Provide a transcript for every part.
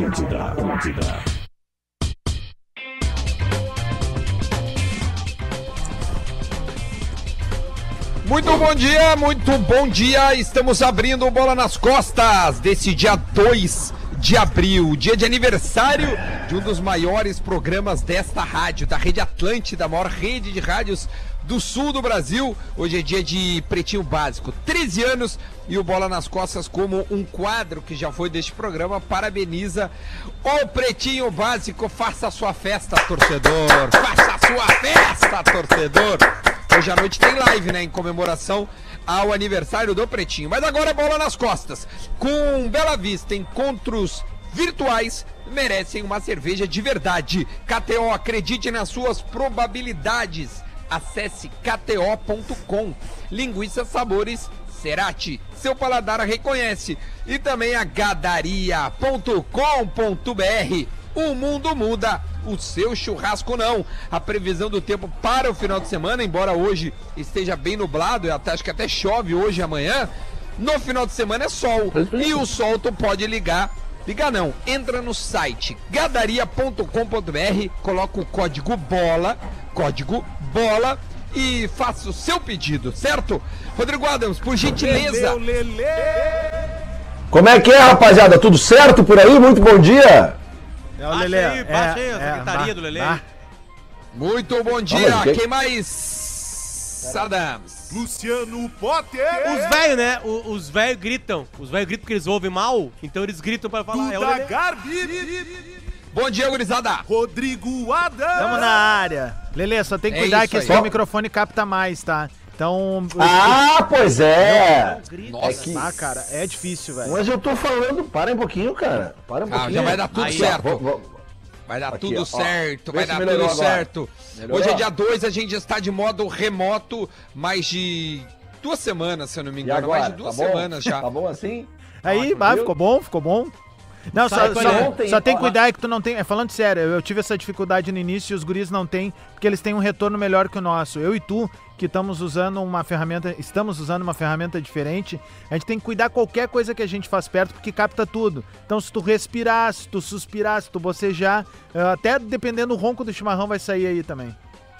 Atlântida, Atlântida. Muito bom dia, muito bom dia. Estamos abrindo bola nas costas desse dia 2 de abril, dia de aniversário de um dos maiores programas desta rádio, da Rede Atlântida, a maior rede de rádios do sul do Brasil. Hoje é dia de Pretinho Básico. 13 anos e o Bola nas Costas, como um quadro que já foi deste programa, parabeniza o Pretinho Básico. Faça sua festa, torcedor. Faça sua festa, torcedor. Hoje à noite tem live, né? Em comemoração ao aniversário do Pretinho. Mas agora bola nas costas. Com Bela Vista, encontros virtuais merecem uma cerveja de verdade. KTO, acredite nas suas probabilidades. Acesse kto.com. Linguiça Sabores Cerati. Seu paladar reconhece. E também a gadaria.com.br. O mundo muda, o seu churrasco não. A previsão do tempo para o final de semana, embora hoje esteja bem nublado, acho que até chove hoje e amanhã. No final de semana é sol. E o sol tu pode ligar. Ligar não, entra no site gadaria.com.br, coloca o código BOLA, código BOLA e faça o seu pedido, certo? Rodrigo Adams, por gentileza. Como é que é, rapaziada? Tudo certo por aí? Muito bom dia. É o Baixa aí, baixa aí é, essa é, gritaria ba- do Lelê. ba- Muito bom dia. que- Quem mais? Adams. Luciano Potter! Os velhos, né? o- Os velhos gritam. Os velhos gritam porque eles ouvem mal, então eles gritam pra falar. É o Duda Lelê. Garbi! Bom dia, gurizada. Rodrigo Adams! Tamo na área. Lelê, só tem que É cuidar isso que esse microfone capta mais, tá? Então. Ah, pois é. Nossa. É que- Ah, cara, é difícil, velho. Mas eu tô falando, para um pouquinho, cara. Para um Ah, pouquinho. já vai dar tudo Aí, certo. Vou- vou- Vai dar Aqui, tudo ó. certo, Vê vai dar tudo agora. certo. Melhorou? Hoje é dia 2, a gente está de modo remoto, mais de duas semanas, se eu não me E engano. agora? Mais de duas tá semanas já. Tá bom assim? Aí, Ah, bah, viu? ficou bom, ficou bom. Não, só, só, é? Ontem, só tem que cuidar que tu não tem. É, falando sério, eu tive essa dificuldade no início e os guris não têm, porque eles têm um retorno melhor que o nosso. Eu e tu, que estamos usando uma ferramenta, estamos usando uma ferramenta diferente, a gente tem que cuidar qualquer coisa que a gente faz perto, porque capta tudo. Então, se tu respirar, se tu suspirar, se tu bocejar, eh, até dependendo do ronco do chimarrão vai sair aí também.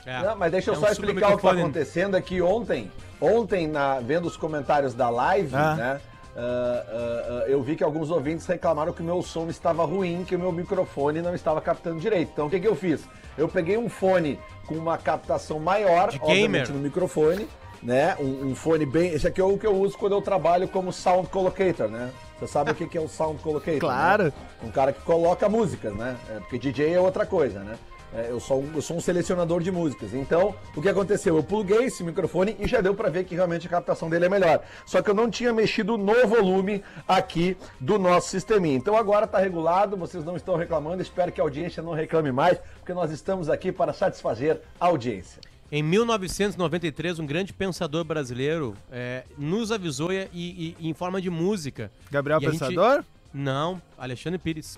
É. Não, mas deixa eu É um só explicar o que tá microfone. acontecendo aqui ontem. Ontem, na, vendo os comentários da live, Ah. né? Ah, ah, eu vi que alguns ouvintes reclamaram que o meu som estava ruim, que o meu microfone não estava captando direito. Então o que, que eu fiz? Eu peguei um fone com uma captação maior, De obviamente, gamer. no microfone, né? Um, um fone bem. Esse aqui é o que eu uso quando eu trabalho como sound collocator, né? Você sabe o que, que é o sound collocator? né? Claro. Um cara que coloca músicas, né? É, porque DJ é outra coisa, né? É, eu, sou um, eu sou um selecionador de músicas. Então, o que aconteceu? Eu pluguei esse microfone e já deu pra ver que realmente a captação dele é melhor. Só que eu não tinha mexido no volume aqui do nosso sisteminha. Então agora tá regulado, vocês não estão reclamando. Espero que a audiência não reclame mais, porque nós estamos aqui para satisfazer a audiência. Em 1993, um grande pensador brasileiro é, nos avisou e, e- e em forma de música. Gabriel E a gente- Pensador? Não, Alexandre Pires.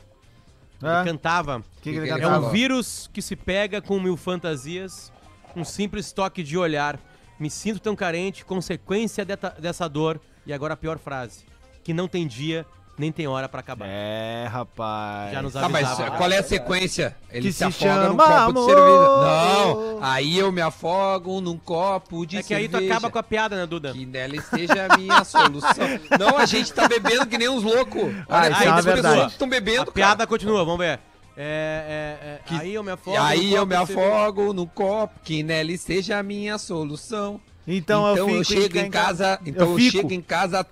Ele Ah, cantava. que que ele É É cantava? um vírus que se pega com mil fantasias, um simples toque de olhar. Me sinto tão carente, consequência deta- dessa dor. E agora a pior frase: que não tem dia nem tem hora pra acabar. É, rapaz. Já nos Tá, mas avisava. qual é a sequência? Ele Que se, se afoga num copo amor. de cerveja. Não, aí eu me afogo num copo de É que aí cerveja. tu acaba com a piada, né, Duda? Que nela esteja a minha solução. Não, a gente tá bebendo que nem uns loucos. Ah, aí é uma as pessoas verdade. estão bebendo, A piada continua, vamos ver. É, é, é, aí eu me afogo. E aí eu copo me de cerveja. afogo no copo, que nela esteja a minha solução. Então, eu, fico chego em casa, então eu, fico. chego em casa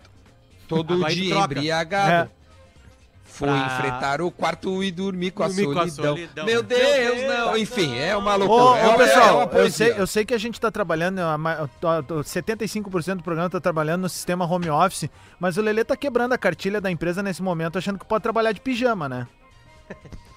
todo dia troca. embriagado. É. Fui Pra- enfrentar o quarto e dormir com, a Dormir com a solidão. solidão. Meu Meu Deus, não. Enfim, é uma Ô, loucura. ô, é, é pessoal, uma eu sei, eu sei que a gente tá trabalhando, a ma- tô- tô- 75% do programa tá trabalhando no sistema home office, mas o Lelê tá quebrando a cartilha da empresa nesse momento, achando que pode trabalhar de pijama, né?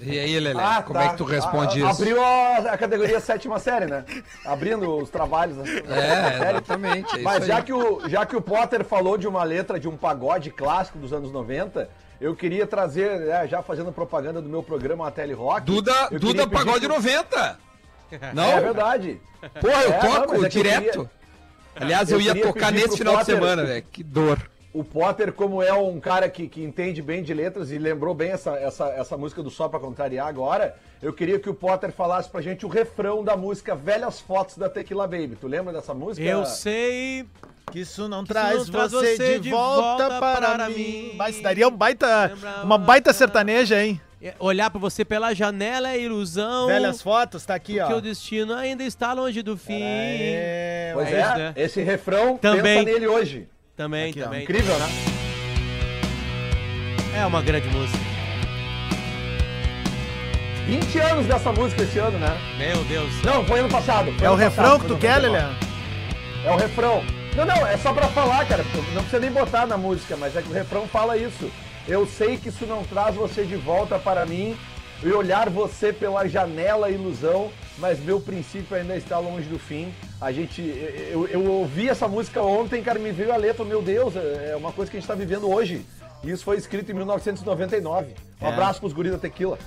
E aí, Lelé, Ah, como tá. é que tu responde A- isso? Abriu a, a categoria sétima série, né? Abrindo os trabalhos sétima É, exatamente. É Mas já aí. que, o, já que o Potter falou de uma letra de um pagode clássico dos anos 90, eu queria trazer, né, já fazendo propaganda do meu programa A Tele Rock. Duda, Duda Pagode pro- 90. Não? É verdade. Pô, eu É, não, toco mas é que eu direto. queria- Aliás, eu eu, ia tocar nesse final de Potter- semana, velho. Que dor. O Potter, como é um cara que, que entende bem de letras e lembrou bem essa, essa, essa música do Só Pra Contrariar agora, eu queria que o Potter falasse pra gente o refrão da música Velhas Fotos da Tequila Baby. Tu lembra dessa música? Eu sei. Que isso não isso traz, não traz você, você de de volta, volta para, para mim. Mas daria um baita, uma baita sertaneja, hein? É, Olhar pra você pela janela é ilusão. Velhas fotos, tá aqui, ó. Que o destino ainda está longe do fim. É, Pois É é, isso, né? esse refrão, Também. pensa nele hoje. Também, Aqui, ó. também. Incrível, né? É uma grande música. 20 anos dessa música esse ano, né? Meu Deus. Não, foi ano passado. foi é o ano refrão passado, que tu quer, 99. Lelê? É o refrão. Não, não, é só pra falar, cara. Não precisa nem botar na música, mas é que o refrão fala isso. Eu sei que isso não traz você de volta para mim e olhar você pela janela ilusão, mas meu princípio ainda está longe do fim. A gente, eu, eu ouvi essa música ontem, cara, me veio a letra, meu Deus, é uma coisa que a gente está vivendo hoje. E Isso foi escrito em 1999. Um É. abraço pros guris da Tequila.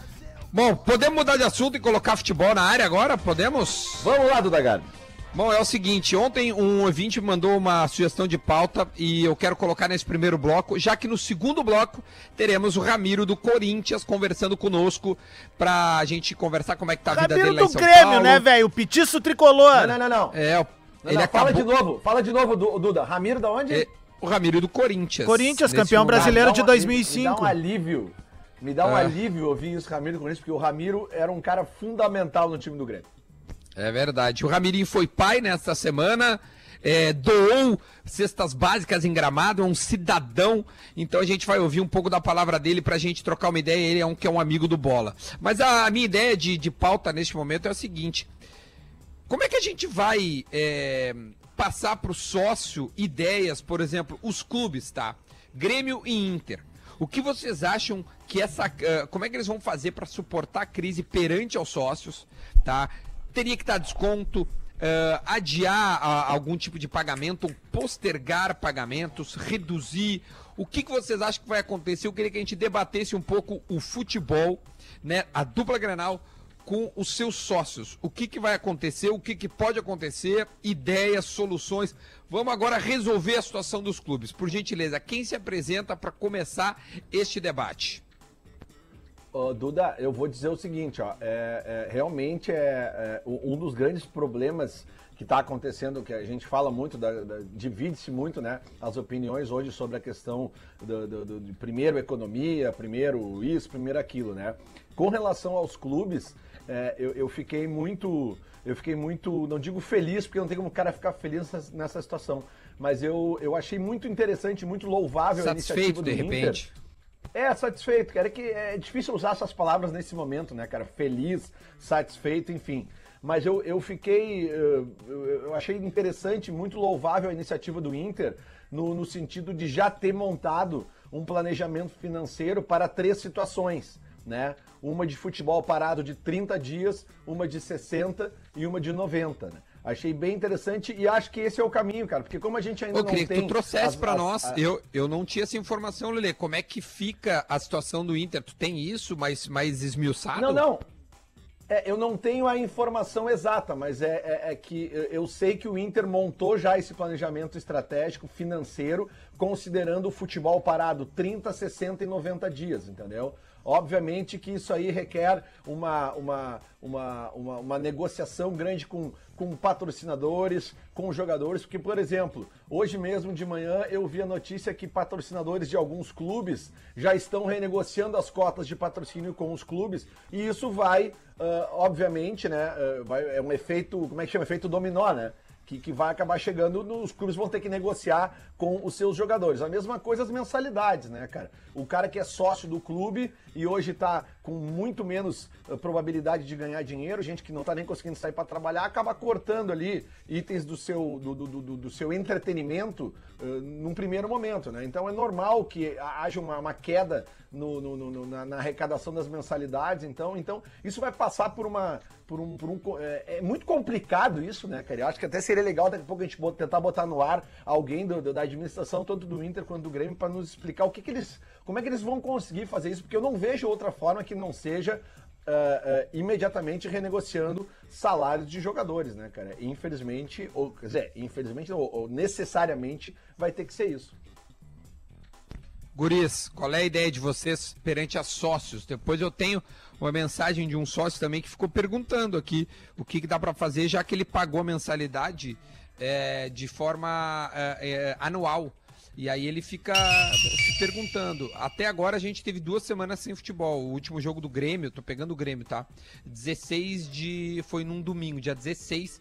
Bom, podemos mudar de assunto e colocar futebol na área agora? Podemos? Vamos lá, Duda Garbi. Bom, é o seguinte, ontem um ouvinte mandou uma sugestão de pauta e eu quero colocar nesse primeiro bloco, já que no segundo bloco teremos o Ramiro do Corinthians conversando conosco pra gente conversar como é que tá a vida Ramiro dele lá em do São Grêmio, Paulo. né, velho? O petiço tricolor. Não, não, não, não. É, o- Não, ele não, Fala acabou... de novo, fala de novo, Du- Duda. Ramiro da onde? É, o Ramiro do Corinthians. Corinthians, campeão momento. brasileiro. De um- 2005. Me dá um alívio. Me dá um É. alívio ouvir isso, Ramiro, com isso, porque o Ramiro era um cara fundamental no time do Grêmio. É verdade. O Ramirinho foi pai nesta semana, é, doou cestas básicas em gramado, é um cidadão. Então a gente vai ouvir um pouco da palavra dele pra gente trocar uma ideia. Ele é um que é um amigo do bola. Mas a minha ideia de, de pauta neste momento é o seguinte: como é que a gente vai é, passar pro sócio ideias, por exemplo, os clubes, tá? Grêmio e Inter. O que vocês acham que essa. ah, como é que eles vão fazer para suportar a crise perante aos sócios, tá? Teria que dar desconto, ah, adiar ah, algum tipo de pagamento, postergar pagamentos, reduzir. O que, que vocês acham que vai acontecer? Eu queria que a gente debatesse um pouco o futebol, né? A dupla Grenal com os seus sócios. O que, que vai acontecer, o que, que pode acontecer, ideias, soluções. Vamos agora resolver a situação dos clubes. Por gentileza, quem se apresenta para começar este debate? Duda, eu vou dizer o seguinte, ó, é, é, realmente é, é, um dos grandes problemas que está acontecendo, que a gente fala muito, divide-se muito, né, as opiniões hoje sobre a questão do, do- do- de primeiro economia, primeiro isso, primeiro aquilo, né? Com relação aos clubes, é, eu, eu fiquei muito, eu fiquei muito, não digo feliz, porque não tem como o cara ficar feliz nessa, nessa situação, mas eu, eu achei muito interessante, muito louvável a Satisfeito, iniciativa de do Inter. É, satisfeito, cara. É que é difícil usar essas palavras nesse momento, né, cara? Feliz, satisfeito, enfim. Mas eu, eu fiquei. eh, eu achei interessante, muito louvável a iniciativa do Inter, no, no sentido de já ter montado um planejamento financeiro para três situações, né? Uma de futebol parado de 30 dias, uma de 60 e uma de 90, né? Achei bem interessante e acho que esse é o caminho, cara, porque como a gente ainda Eu não que tem tu trouxesse as- para as- nós. a- Eu, eu não tinha essa informação, Lele. Como é que fica a situação do Inter? Tu tem isso mais, mais esmiuçado? Não, não. É, eu não tenho a informação exata, mas é, é- é que eu sei que o Inter montou já esse planejamento estratégico financeiro, considerando o futebol parado 30, 60 e 90 dias, entendeu? Obviamente que isso aí requer uma, uma, uma, uma, uma negociação grande com, com patrocinadores, com jogadores, porque, por exemplo, hoje mesmo de manhã eu vi a notícia que patrocinadores de alguns clubes já estão renegociando as cotas de patrocínio com os clubes, e isso vai, ah, obviamente, né? ah, vai- é um efeito, como é que chama? Efeito dominó, né? Que, que vai acabar chegando, nos clubes vão ter que negociar com os seus jogadores. A mesma coisa as mensalidades, né, cara? O cara que é sócio do clube e hoje tá com muito menos eh, probabilidade de ganhar dinheiro, gente que não tá nem conseguindo sair para trabalhar, acaba cortando ali itens do seu, do, do, do- do seu entretenimento eh, num primeiro momento, né? Então é normal que haja uma, uma queda no, no- no- na, na arrecadação das mensalidades, então, então isso vai passar por uma. Por um, por um, é, é muito complicado isso, né, cara? Eu acho que até seria legal daqui a pouco a gente bot- tentar botar no ar alguém do- do- da administração, tanto do Inter quanto do Grêmio, para nos explicar o que, que eles. Como é que eles vão conseguir fazer isso, porque eu não vejo outra forma que não seja. ah, ah, imediatamente renegociando salários de jogadores, né, cara? Infelizmente, ou quer dizer, infelizmente, ou, ou necessariamente vai ter que ser isso. Guris, qual é a ideia de vocês perante a sócios? Depois eu tenho uma mensagem de um sócio também que ficou perguntando aqui o que, que dá para fazer, já que ele pagou a mensalidade é, de forma é, é, anual. E aí ele fica se perguntando. Até agora a gente teve duas semanas sem futebol. O último jogo do Grêmio, tô pegando o Grêmio, tá? 16 de. Foi num domingo, dia 16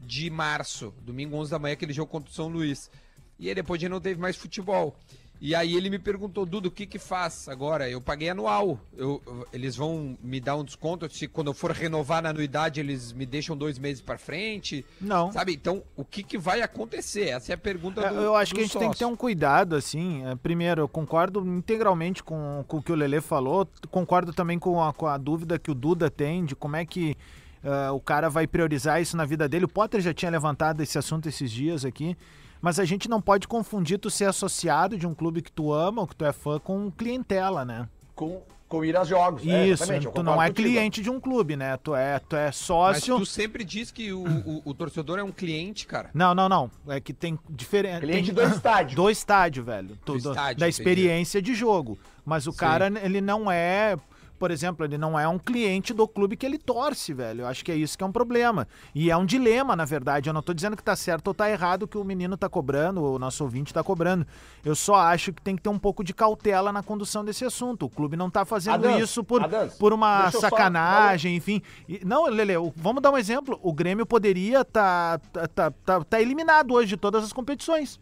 de março. Domingo 11 da manhã, aquele jogo contra o São Luís. E aí depois gente não teve mais futebol. E aí ele me perguntou, Dudu, o que que faz agora? Eu paguei anual. Eu, eu- eles vão me dar um desconto se quando eu for renovar na anuidade eles me deixam dois meses pra frente? Não. Sabe? Então, o que que vai acontecer? Essa é a pergunta É, do eu acho do que a gente tem que ter sócio. um cuidado, assim. É, primeiro, eu concordo integralmente com, com o que o Lele falou. Concordo também com a, com a dúvida que o Duda tem de como é que ah, o cara vai priorizar isso na vida dele. O Potter já tinha levantado esse assunto esses dias aqui. Mas a gente não pode confundir tu ser associado de um clube que tu ama ou que tu é fã com clientela, né? Com, com ir aos jogos. É, Isso, tu não é contigo. cliente de um clube, né? Tu é, tu é Mas sócio. tu sempre diz que o, o, o torcedor é um cliente, cara. Não, não, não. É que tem diferença. Cliente do estádio. Do estádio, velho. Tu- do- estádio, da entendi. experiência de jogo. Mas o Sim. cara, ele não é. Por exemplo, ele não é um cliente do clube que ele torce, velho. Eu acho que é isso que é um problema. E é um dilema, na verdade. Eu não tô dizendo que tá certo ou tá errado o que o menino tá cobrando, o nosso ouvinte tá cobrando. Eu só acho que tem que ter um pouco de cautela na condução desse assunto. O clube não tá fazendo Adams, isso por, por uma só- sacanagem, enfim. Não, Lele, vamos dar um exemplo. O Grêmio poderia tá, tá, tá, tá, tá eliminado hoje de todas as competições.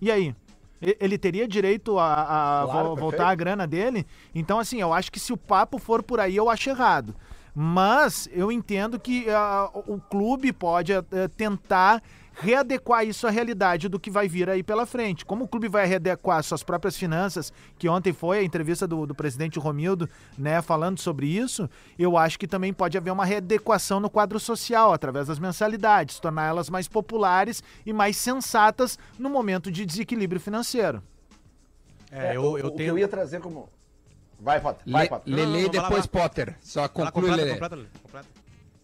E aí? Ele teria direito a, a Claro, vo- perfeito. voltar a grana dele? Então, assim, eu acho que se o papo for por aí, eu acho errado. Mas eu entendo que ah, o clube pode eh, tentar readequar isso à realidade do que vai vir aí pela frente. Como o clube vai readequar suas próprias finanças, que ontem foi a entrevista do, do presidente Romildo, né, falando sobre isso, eu acho que também pode haver uma readequação no quadro social, através das mensalidades, tornar elas mais populares e mais sensatas no momento de desequilíbrio financeiro. É, É, eu, o, eu o que tenho. eu ia trazer como. Vai, Potter. Vai, Potter. Lele lá, depois vai Potter. Só Vai lá, conclui, completa, Lele.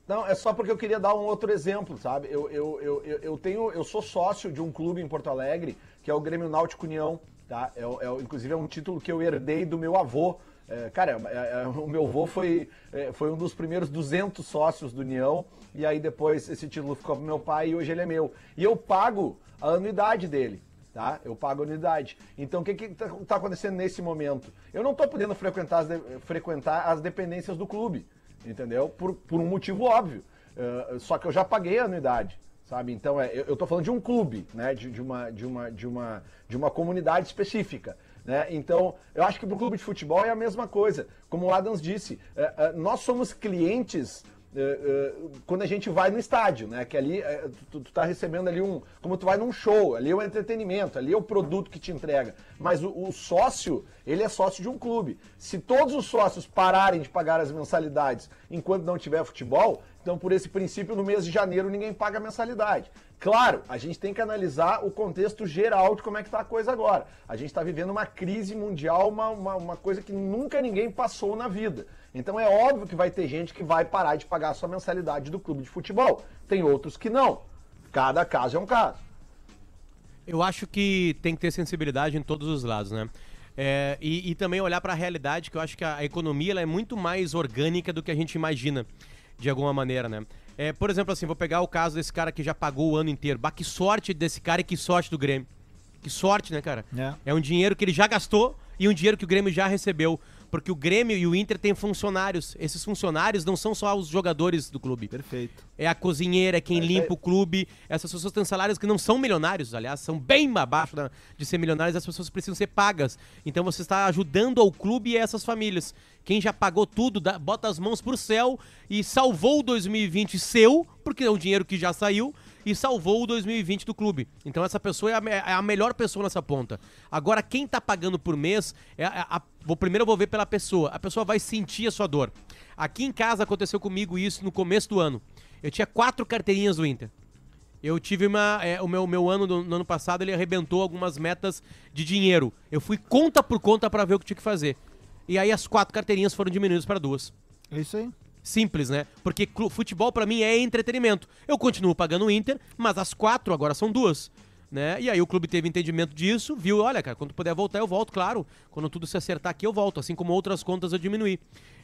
Não, é só porque eu queria dar um outro exemplo, sabe? Eu, eu, eu, eu, tenho, eu sou sócio de um clube em Porto Alegre, que é o Grêmio Náutico União, tá? É, é inclusive é um título que eu herdei do meu avô. É, cara, é- é- o meu avô foi, é, foi um dos primeiros 200 sócios do União, e aí depois esse título ficou pro meu pai e hoje ele é meu. E eu pago a anuidade dele. Tá? Eu pago a anuidade. Então o que que tá, acontecendo nesse momento? Eu não tô podendo frequentar as, de- frequentar as dependências do clube entendeu? Por, por um motivo óbvio. Eh, só que eu já paguei a anuidade, sabe? Então é, eu, tô falando de um clube, né? De, de uma, de, uma, de, uma, de uma comunidade específica. Né? Então, eu acho que pro clube de futebol é a mesma coisa. Como o Adams disse, eh, eh, nós somos clientes quando a gente vai no estádio, né? Que ali eh, tu, tu tá recebendo ali um. Como tu vai num show, ali é o entretenimento, ali é o produto que te entrega. Mas o, o sócio, ele é sócio de um clube. Se todos os sócios pararem de pagar as mensalidades enquanto não tiver futebol, então por esse princípio, no mês de janeiro ninguém paga mensalidade. Claro, a gente tem que analisar o contexto geral de como é que tá a coisa agora. A gente está vivendo uma crise mundial, uma, uma, uma coisa que nunca ninguém passou na vida. Então é óbvio que vai ter gente que vai parar de pagar a sua mensalidade do clube de futebol. Tem outros que não. Cada caso é um caso. Eu acho que tem que ter sensibilidade em todos os lados, né? É, e, e também olhar para a realidade, que eu acho que a, a economia ela é muito mais orgânica do que a gente imagina, de alguma maneira, né? É, por exemplo, assim, vou pegar o caso desse cara que já pagou o ano inteiro. Bah, que sorte desse cara e que sorte do Grêmio. Que sorte, né, cara? É. É um dinheiro que ele já gastou e um dinheiro que o Grêmio já recebeu. Porque o Grêmio e o Inter têm funcionários. Esses funcionários não são só os jogadores do clube. Perfeito. É a cozinheira, é quem limpa aí. o clube. Essas pessoas têm salários que não são milionários, aliás, são bem abaixo da- de ser milionários. As pessoas precisam ser pagas. Então você está ajudando ao clube e a essas famílias. Quem já pagou tudo, dá- bota as mãos pro céu e salvou o 2020 seu, porque é um dinheiro que já saiu, e salvou o 2020 do clube. Então essa pessoa é a, é a melhor pessoa nessa ponta. Agora, quem tá pagando por mês, é a- a- vou, primeiro eu vou ver pela pessoa. A pessoa vai sentir a sua dor. Aqui em casa aconteceu comigo isso no começo do ano. Eu tinha quatro carteirinhas do Inter. Eu tive uma. é, o meu, meu ano do no ano passado ele arrebentou algumas metas de dinheiro. Eu fui conta por conta pra ver o que tinha que fazer. E aí as quatro carteirinhas foram diminuídas para duas. É isso aí. Simples, né? Porque futebol pra mim é entretenimento. Eu continuo pagando o Inter, mas as quatro agora são duas. né? E aí o clube teve entendimento disso, viu, olha, cara, quando puder voltar eu volto, claro. Quando tudo se acertar aqui eu volto, assim como outras contas eu diminuí.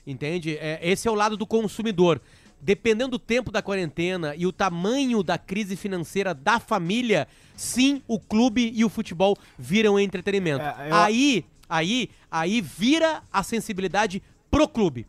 Entende? É, esse é o lado do consumidor. Dependendo do tempo da quarentena e o tamanho da crise financeira da família, sim, o clube e o futebol viram entretenimento. É, eu- Aí, aí, aí vira a sensibilidade pro clube.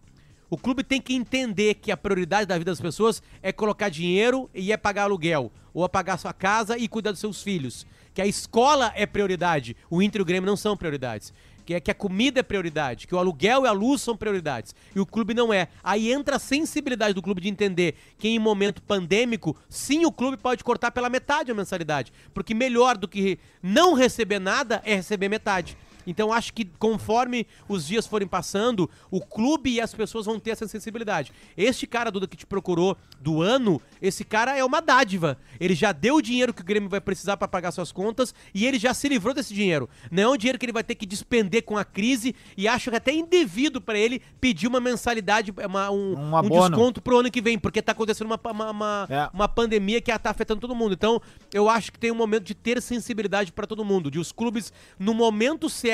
O clube tem que entender que a prioridade da vida das pessoas é colocar dinheiro e é pagar aluguel, ou é pagar sua casa e cuidar dos seus filhos. Que a escola é prioridade, o Inter e o Grêmio não são prioridades. Que, é, que a comida é prioridade, que o aluguel e a luz são prioridades. E o clube não é. Aí entra a sensibilidade do clube de entender que em momento pandêmico, sim, o clube pode cortar pela metade a mensalidade. Porque melhor do que não receber nada é receber metade. Então acho que conforme os dias forem passando, o clube e as pessoas vão ter essa sensibilidade. Este cara, Duda, que te procurou do ano, esse cara é uma dádiva. Ele já deu o dinheiro que o Grêmio vai precisar para pagar suas contas e ele já se livrou desse dinheiro. Não é um dinheiro que ele vai ter que despender com a crise e acho que é até indevido para ele pedir uma mensalidade, uma- um, Um um desconto pro ano que vem, porque tá acontecendo uma, uma, uma, É. uma pandemia que tá afetando todo mundo. Então, eu acho que tem um momento de ter sensibilidade pra todo mundo, de os clubes, no momento certo,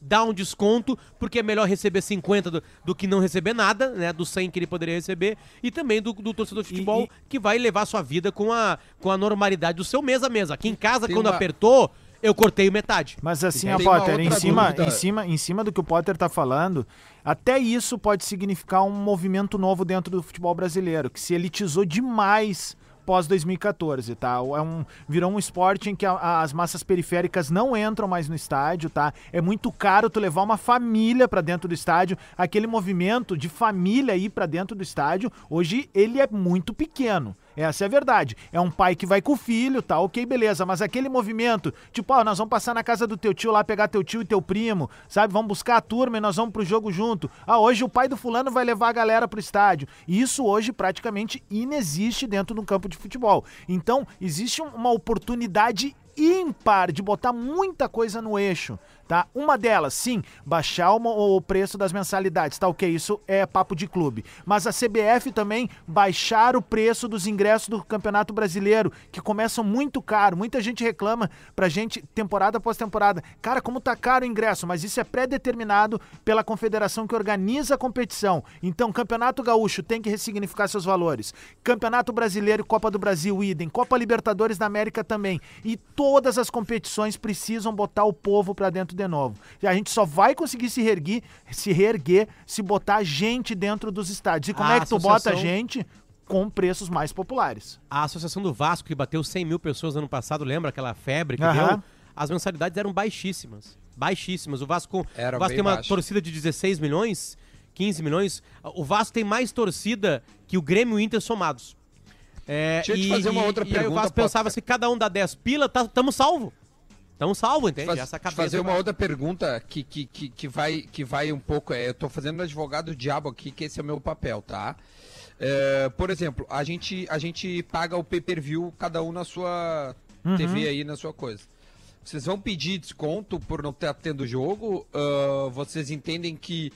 dar um desconto, porque é melhor receber 50 do, do que não receber nada, né? Do 100 que ele poderia receber, e também do, do torcedor de futebol, e- que vai levar sua vida com a, com a normalidade do seu mês a mês. Aqui em casa, Tem quando uma- apertou, eu cortei metade. Mas assim, ó, uma Potter, em cima, dúvida. em, cima, em cima do que o Potter tá falando, até isso pode significar um movimento novo dentro do futebol brasileiro, que se elitizou demais pós 2014, tá? É um, virou um esporte em que a- as massas periféricas não entram mais no estádio, tá? É muito caro tu levar uma família pra dentro do estádio. Aquele movimento de família ir pra dentro do estádio, hoje ele é muito pequeno. Essa é a verdade. É um pai que vai com o filho, tá? Ok, beleza. Mas aquele movimento, tipo, ó, nós vamos passar na casa do teu tio lá, pegar teu tio e teu primo, sabe? Vamos buscar a turma e nós vamos pro jogo junto. Ah, hoje o pai do fulano vai levar a galera pro estádio. E isso hoje praticamente inexiste dentro de um campo de futebol. Então, existe um- uma oportunidade ímpar de botar muita coisa no eixo, tá? Uma delas, sim, baixar o, o preço das mensalidades, tá ok? Isso é papo de clube. Mas a CBF também baixar o preço dos ingressos do Campeonato Brasileiro, que começam muito caro. Muita gente reclama pra gente temporada após temporada. Cara, como tá caro o ingresso, mas isso é pré-determinado pela confederação que organiza a competição. Então, Campeonato Gaúcho tem que ressignificar seus valores. Campeonato Brasileiro e Copa do Brasil, idem. Copa Libertadores da América também. E todas as competições precisam botar o povo pra dentro de novo. E a gente só vai conseguir se reerguer, se reerguer se botar gente dentro dos estádios. E como A é que tu bota gente? Com preços mais populares. A Associação do Vasco, que bateu 100 mil pessoas no ano passado, lembra aquela febre que Aham. deu? As mensalidades eram baixíssimas. Baixíssimas. O Vasco, Eram o Vasco tem uma baixas. torcida de 16 milhões, 15 milhões. O Vasco tem mais torcida que o Grêmio e o Inter somados. É, Deixa eu te fazer uma outra e aí o pergunta, Vasco pensava se cada um dá 10 pila, tá, tamo salvo. Tamo salvo, entende? Faz- Essa cabeça. fazer uma vai- outra pergunta que, que, que, que vai, que vai um pouco. É, eu tô fazendo advogado diabo aqui, que esse é o meu papel, tá? É, por exemplo, a gente, a gente paga o pay-per-view, cada um na sua TV aí, na sua coisa. Vocês vão pedir desconto por não estar tendo jogo? Ah, vocês entendem que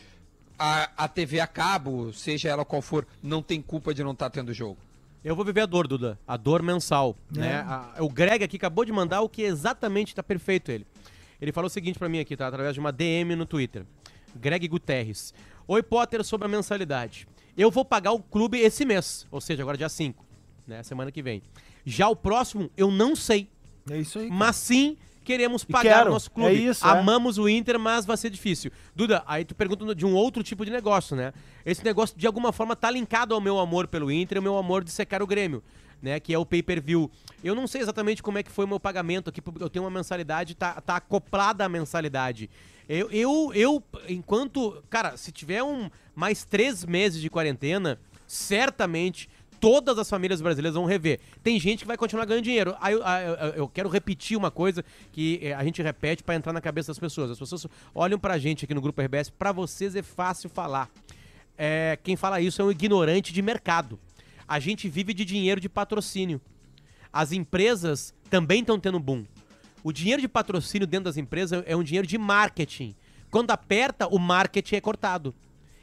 a, a TV a cabo, seja ela qual for, não tem culpa de não estar tendo jogo? Eu vou viver a dor, Duda. A dor mensal. Né? A- o Greg aqui acabou de mandar o que exatamente tá perfeito ele. Ele falou o seguinte pra mim aqui, tá? Através de uma DM no Twitter. Greg Guterres. Oi, Potter, sobre a mensalidade. Eu vou pagar o clube esse mês, ou seja, agora dia 5, né? Semana que vem. Já o próximo, eu não sei. É isso aí. Mas sim, queremos pagar quero. o nosso clube. É isso, é. Amamos o Inter, mas vai ser difícil. Duda, aí tu pergunta de um outro tipo de negócio, né? Esse negócio, de alguma forma, tá linkado ao meu amor pelo Inter e ao meu amor de secar o Grêmio. Né, que é o pay-per-view. Eu não sei exatamente como é que foi o meu pagamento aqui, porque eu tenho uma mensalidade, tá, tá acoplada a mensalidade. Eu, eu, eu, enquanto. Cara, se tiver um mais três meses de quarentena, certamente todas as famílias brasileiras vão rever. Tem gente que vai continuar ganhando dinheiro. Aí eu, aí eu- quero repetir uma coisa que eh, a gente repete pra entrar na cabeça das pessoas. As pessoas olham pra gente aqui no Grupo RBS, pra vocês é fácil falar. É, quem fala isso é um ignorante de mercado. A gente vive de dinheiro de patrocínio. As empresas também estão tendo boom. O dinheiro de patrocínio dentro das empresas é um dinheiro de marketing. Quando aperta, o marketing é cortado.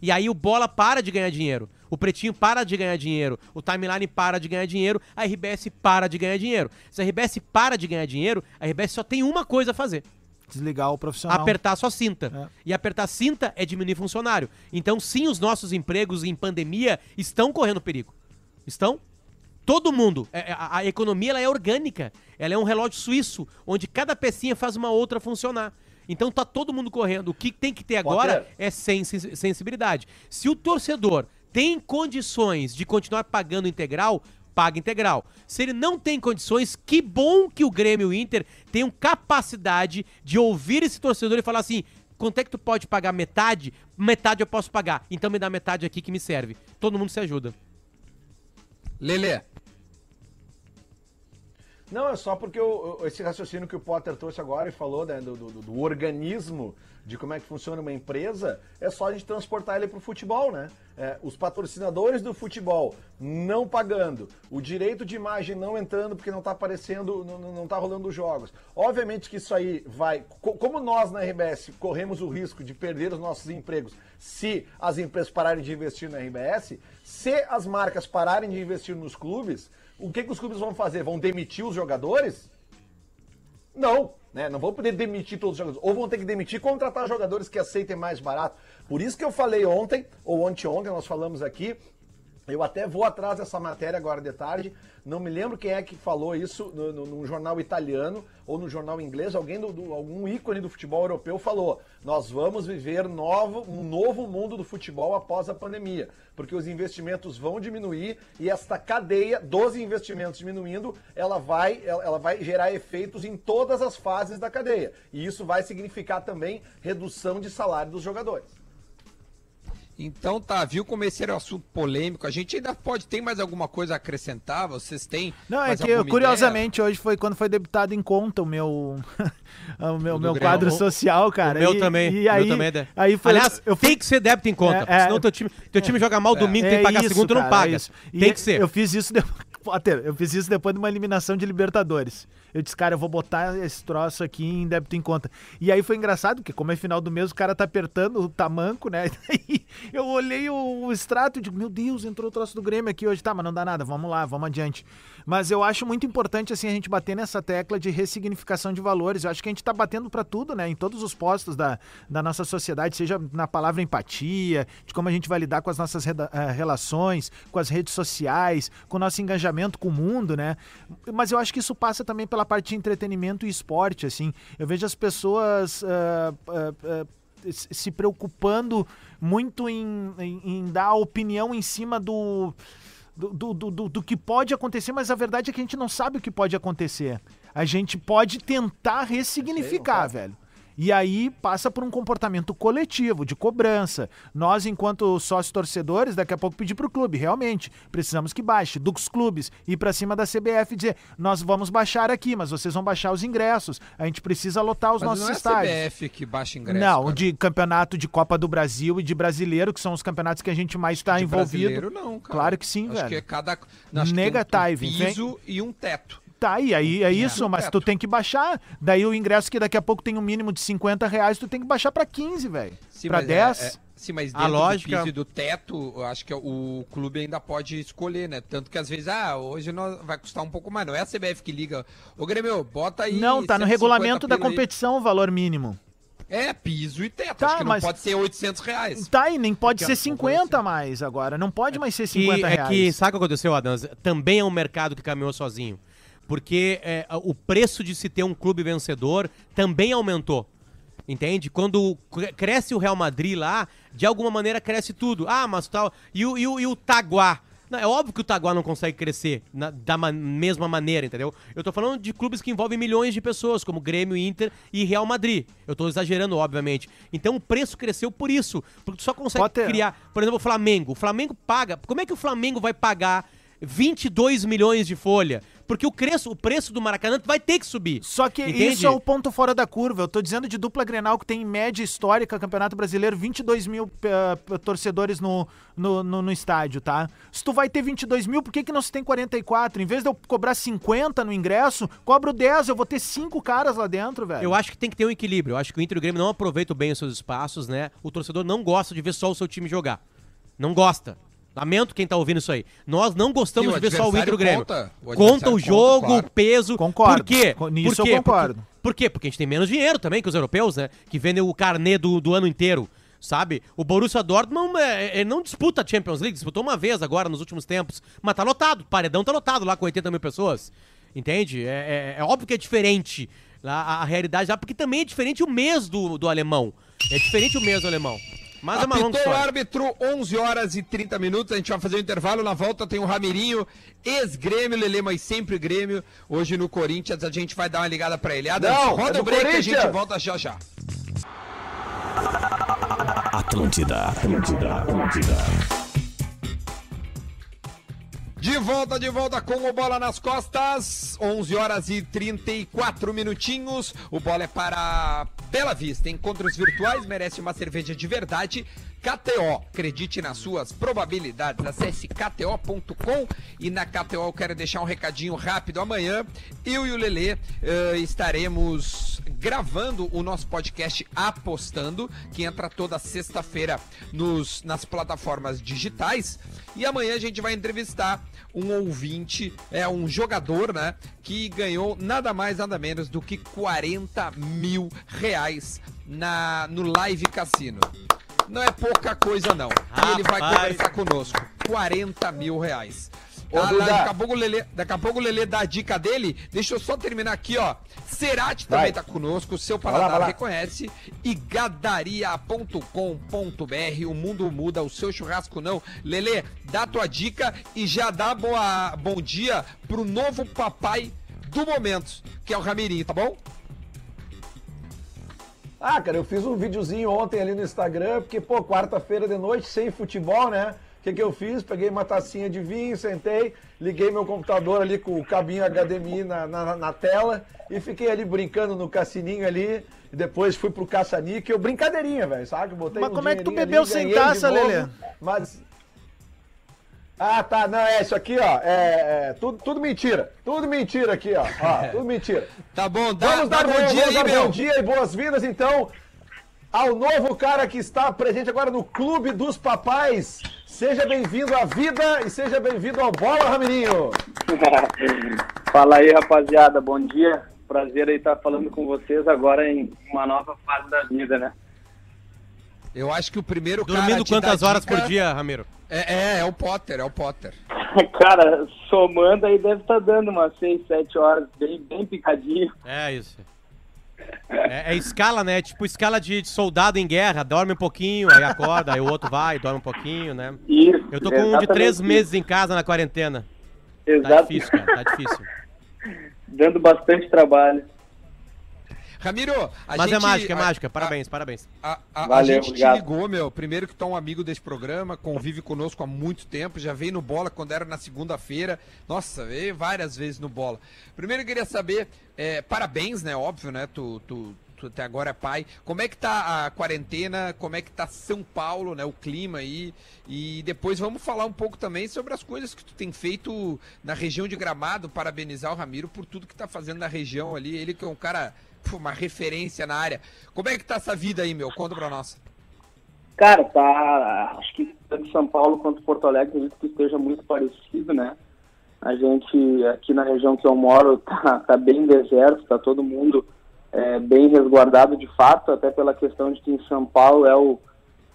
E aí o bola para de ganhar dinheiro. O Pretinho para de ganhar dinheiro, o Timeline para de ganhar dinheiro, a RBS para de ganhar dinheiro. Se a RBS para de ganhar dinheiro, a RBS só tem uma coisa a fazer: Desligar o profissional. apertar sua cinta. É. E apertar cinta é diminuir funcionário. Então, sim, os nossos empregos em pandemia estão correndo perigo. Estão? Todo mundo. É, é, A, a economia ela é orgânica. Ela é um relógio suíço, onde cada pecinha faz uma outra funcionar. Então tá todo mundo correndo. O que tem que ter agora Potter. é sensi- sensibilidade. Se o torcedor tem condições de continuar pagando integral, paga integral. Se ele não tem condições, que bom que o Grêmio e o Inter tenham capacidade de ouvir esse torcedor e falar assim: quanto é que tu pode pagar metade? Metade eu posso pagar. Então me dá metade aqui que me serve. Todo mundo se ajuda. Lelê, Não, é só porque o- esse raciocínio que o Potter trouxe agora e falou né, do, do- do organismo, de como é que funciona uma empresa, é só a gente transportar ele para o futebol, né? É, os patrocinadores do futebol não pagando, o direito de imagem não entrando porque não está aparecendo, não, não tá rolando os jogos. Obviamente que isso aí vai. co- Como nós na RBS corremos o risco de perder os nossos empregos se as empresas pararem de investir na RBS, se as marcas pararem de investir nos clubes, o que, que os clubes vão fazer? Vão demitir os jogadores? Não, né? Não vão poder demitir todos os jogadores. Ou vão ter que demitir contratar jogadores que aceitem mais barato. Por isso que eu falei ontem, ou anteontem, nós falamos aqui. Eu até vou atrás dessa matéria agora de tarde. Não me lembro quem é que falou isso no, num jornal italiano ou no jornal inglês. Alguém do, do- algum ícone do futebol europeu falou: nós vamos viver novo, um novo mundo do futebol após a pandemia, porque os investimentos vão diminuir e esta cadeia dos investimentos diminuindo, ela vai, ela, ela vai gerar efeitos em todas as fases da cadeia. E isso vai significar também redução de salário dos jogadores. Então tá, viu como esse era um assunto polêmico? A gente ainda pode, tem mais alguma coisa a acrescentar? Vocês têm? Não, é que curiosamente hoje foi quando foi debitado em conta o meu o meu, do meu quadro O- social, cara. o meu E- também. E o aí, meu também é de- aí foi Aliás, eu fui- tem que ser débito em conta. É, é. senão teu time, teu time joga mal domingo, tem que pagar isso, segundo, tu não cara, paga. é isso. E Tem que ser. Eu fiz isso depois. Eu fiz isso depois de uma eliminação de Libertadores. Eu disse, cara, eu vou botar esse troço aqui em débito em conta. E aí foi engraçado, porque como é final do mês, o cara tá apertando o tamanco, né? E eu olhei o, o extrato e digo, meu Deus, entrou o troço do Grêmio aqui hoje. Tá, mas não dá nada, vamos lá, vamos adiante. Mas eu acho muito importante, assim, a gente bater nessa tecla de ressignificação de valores. Eu acho que a gente tá batendo pra tudo, né? Em todos os postos da, da nossa sociedade, seja na palavra empatia, de como a gente vai lidar com as nossas eh, relações, com as redes sociais, com o nosso engajamento com o mundo, né? Mas eu acho que isso passa também pela parte de entretenimento e esporte, assim. Eu vejo as pessoas ah, ah, ah, se preocupando muito em, em- em dar opinião em cima do do, do, do- do- do que pode acontecer, mas a verdade é que a gente não sabe o que pode acontecer. A gente pode tentar ressignificar, velho. E aí passa por um comportamento coletivo, de cobrança. Nós, enquanto sócios torcedores, daqui a pouco pedir pro clube, realmente, precisamos que baixe. Dos clubes, ir pra cima da CBF e dizer, nós vamos baixar aqui, mas vocês vão baixar os ingressos. A gente precisa lotar os Mas nossos não é estádios. CBF que baixa ingresso. Não, cara. de campeonato de Copa do Brasil e de brasileiro, que são os campeonatos que a gente mais está envolvido. brasileiro, não, cara. Claro que sim, acho velho. que é cada. não, acho Negative, um piso e um teto. Tá, e aí é isso, mas tu tem que baixar. Daí o ingresso que daqui a pouco tem um mínimo de 50 reais, tu tem que baixar pra 15, velho. Pra mas 10. é- é- sim, mas A dentro lógica- do piso e do teto, eu acho que o clube ainda pode escolher, né? Tanto que às vezes, ah, hoje nós, vai custar um pouco mais. Não é a CBF que liga. Ô, Grêmio, bota aí. Não, tá no 150 regulamento da pila aí. competição o valor mínimo. É, piso e teto. Tá, acho que mas- não pode ser 800 reais. Tá, e nem pode a ser pouco 50 mais agora. Não pode mais ser 50 que, é reais. que, sabe o que aconteceu, Adams? Também é um mercado que caminhou sozinho. Porque é, o preço de se ter um clube vencedor também aumentou. Entende? Quando cre- cresce o Real Madrid lá, de alguma maneira cresce tudo. Ah, mas tal. E o, e o, e o Taguá? Não, é óbvio que o Taguá não consegue crescer na- da ma- mesma maneira, entendeu? Eu tô falando de clubes que envolvem milhões de pessoas, como Grêmio, Inter e Real Madrid. Eu tô exagerando, obviamente. Então o preço cresceu por isso. Porque tu só consegue Potter. criar. Por exemplo, o Flamengo. O Flamengo paga. Como é que o Flamengo vai pagar 22 milhões de folha? Porque o preço, o preço do Maracanã vai ter que subir. Só que Entende? isso é o ponto fora da curva. Eu tô dizendo de dupla Grenal que tem em média histórica Campeonato Brasileiro 22 mil eh, torcedores no, no, no, no estádio, tá? Se tu vai ter 22 mil, por que, que não se tem 44? Em vez de eu cobrar 50 no ingresso, cobro 10, eu vou ter 5 caras lá dentro, velho. Eu acho que tem que ter um equilíbrio. Eu acho que o Inter e o Grêmio não aproveitam bem os seus espaços, né? O torcedor não gosta de ver só o seu time jogar. Não gosta. Lamento quem tá ouvindo isso aí. Nós não gostamos de ver só o Inter e o Grêmio. conta. O Conta o jogo, conta, claro. o peso. Concordo. Por quê? Co- nisso Por eu quê? concordo. Porque, por quê? Porque a gente tem menos dinheiro também que os europeus, né? Que vendem o carnê do, do ano inteiro. Sabe? O Borussia Dortmund é, ele não disputa a Champions League, disputou uma vez agora nos últimos tempos, mas tá lotado, o paredão tá lotado lá com 80 mil pessoas. Entende? É, é- é óbvio que é diferente a, a realidade lá, porque também é diferente o mês do, do alemão. É diferente o mês do alemão. Mas é uma longa Apitou o árbitro, 11 horas e 30 minutos. A gente vai fazer um intervalo. Na volta tem o Ramirinho, ex-Grêmio, Lele, mas sempre Grêmio. Hoje no Corinthians a gente vai dar uma ligada pra ele. Adams, Não, roda é o break e a gente volta já já. Atlântida, Atlântida, Atlântida. De volta, de volta com o Bola nas Costas. 11 horas e 34 minutinhos. O Bola é para Bela Vista. Encontros virtuais merece uma cerveja de verdade. KTO, acredite nas suas probabilidades. Acesse kto.com e na KTO eu quero deixar um recadinho rápido. Amanhã eu e o Lelê eh, estaremos gravando o nosso podcast Apostando, que entra toda sexta-feira nos, nas plataformas digitais. E amanhã a gente vai entrevistar um ouvinte, é um jogador, né? Que ganhou nada mais, nada menos do que 40 mil reais na, no Live Cassino. Não é pouca coisa, não. E ele vai Rapaz. conversar conosco. 40 mil reais. Ô, Ah, Duda. daqui, a pouco o Lelê, daqui a pouco o Lelê dá a dica dele. Deixa eu só terminar aqui, ó. Cerati também Vai. tá conosco, seu Vai lá, paladar vai lá. reconhece. E gadaria.com.br. O mundo muda, o seu churrasco não. Lelê, dá tua dica e já dá boa, bom dia pro novo papai do momento, que é o Ramirinho, tá bom? Ah, cara, eu fiz um videozinho ontem ali no Instagram, porque, pô, quarta-feira de noite, sem futebol, né? O que, que eu fiz? Peguei uma tacinha de vinho, sentei, liguei meu computador ali com o cabinho HDMI na, na, na tela e fiquei ali brincando no cassininho ali. E depois fui pro caça-níquel, brincadeirinha, velho, sabe? Botei Mas um como é que tu bebeu ali, sem taça, Lelê? Mas. Ah, tá, não, é isso aqui, ó. É, é, tudo, tudo mentira. Tudo mentira aqui, ó. ó tudo mentira. Tá bom, dá, Vamos dá dar, bom vamos dia aí, dar meu. bom dia e boas-vindas, então, ao novo cara que está presente agora no Clube dos Papais. Seja bem-vindo à vida e seja bem-vindo ao Bola, Ramirinho. Fala aí, rapaziada. Bom dia. Prazer aí estar falando com vocês agora em uma nova fase da vida, né? Eu acho que o primeiro cara Dormindo quantas horas dica- por dia, Ramiro? É, é, é o Potter, é o Potter. Cara, somando aí deve estar dando umas 6, 7 horas, bem, bem picadinho. É isso. É, é escala, né? Tipo escala de, de soldado em guerra. Dorme um pouquinho, aí acorda, aí o outro vai, dorme um pouquinho, né? Isso. Eu tô com um de três meses em casa na quarentena. Tá Exato. difícil, cara, tá difícil. Dando bastante trabalho. Ramiro, a Mas gente... é mágica, é a- mágica. Parabéns, parabéns. A, a- a Valeu, gente obrigado. te ligou, meu. Primeiro que tu é um amigo desse programa, convive conosco há muito tempo, já veio no Bola quando era na segunda-feira. Nossa, veio várias vezes no Bola. Primeiro eu queria saber, é, parabéns, né? Óbvio, né? Tu, tu, tu até agora é pai. Como é que tá a quarentena? Como é que tá São Paulo, né? O clima aí. E depois vamos falar um pouco também sobre as coisas que tu tem feito na região de Gramado. Parabenizar o Ramiro por tudo que tá fazendo na região ali. Ele que é um cara, uma referência na área. Como é que tá essa vida aí, meu? Conta pra nós. Cara, tá. Acho que tanto São Paulo quanto Porto Alegre acredito que esteja muito parecido, né? A gente, aqui na região que eu moro, tá, tá bem deserto, tá todo mundo é, bem resguardado de fato, até pela questão de que em São Paulo é o,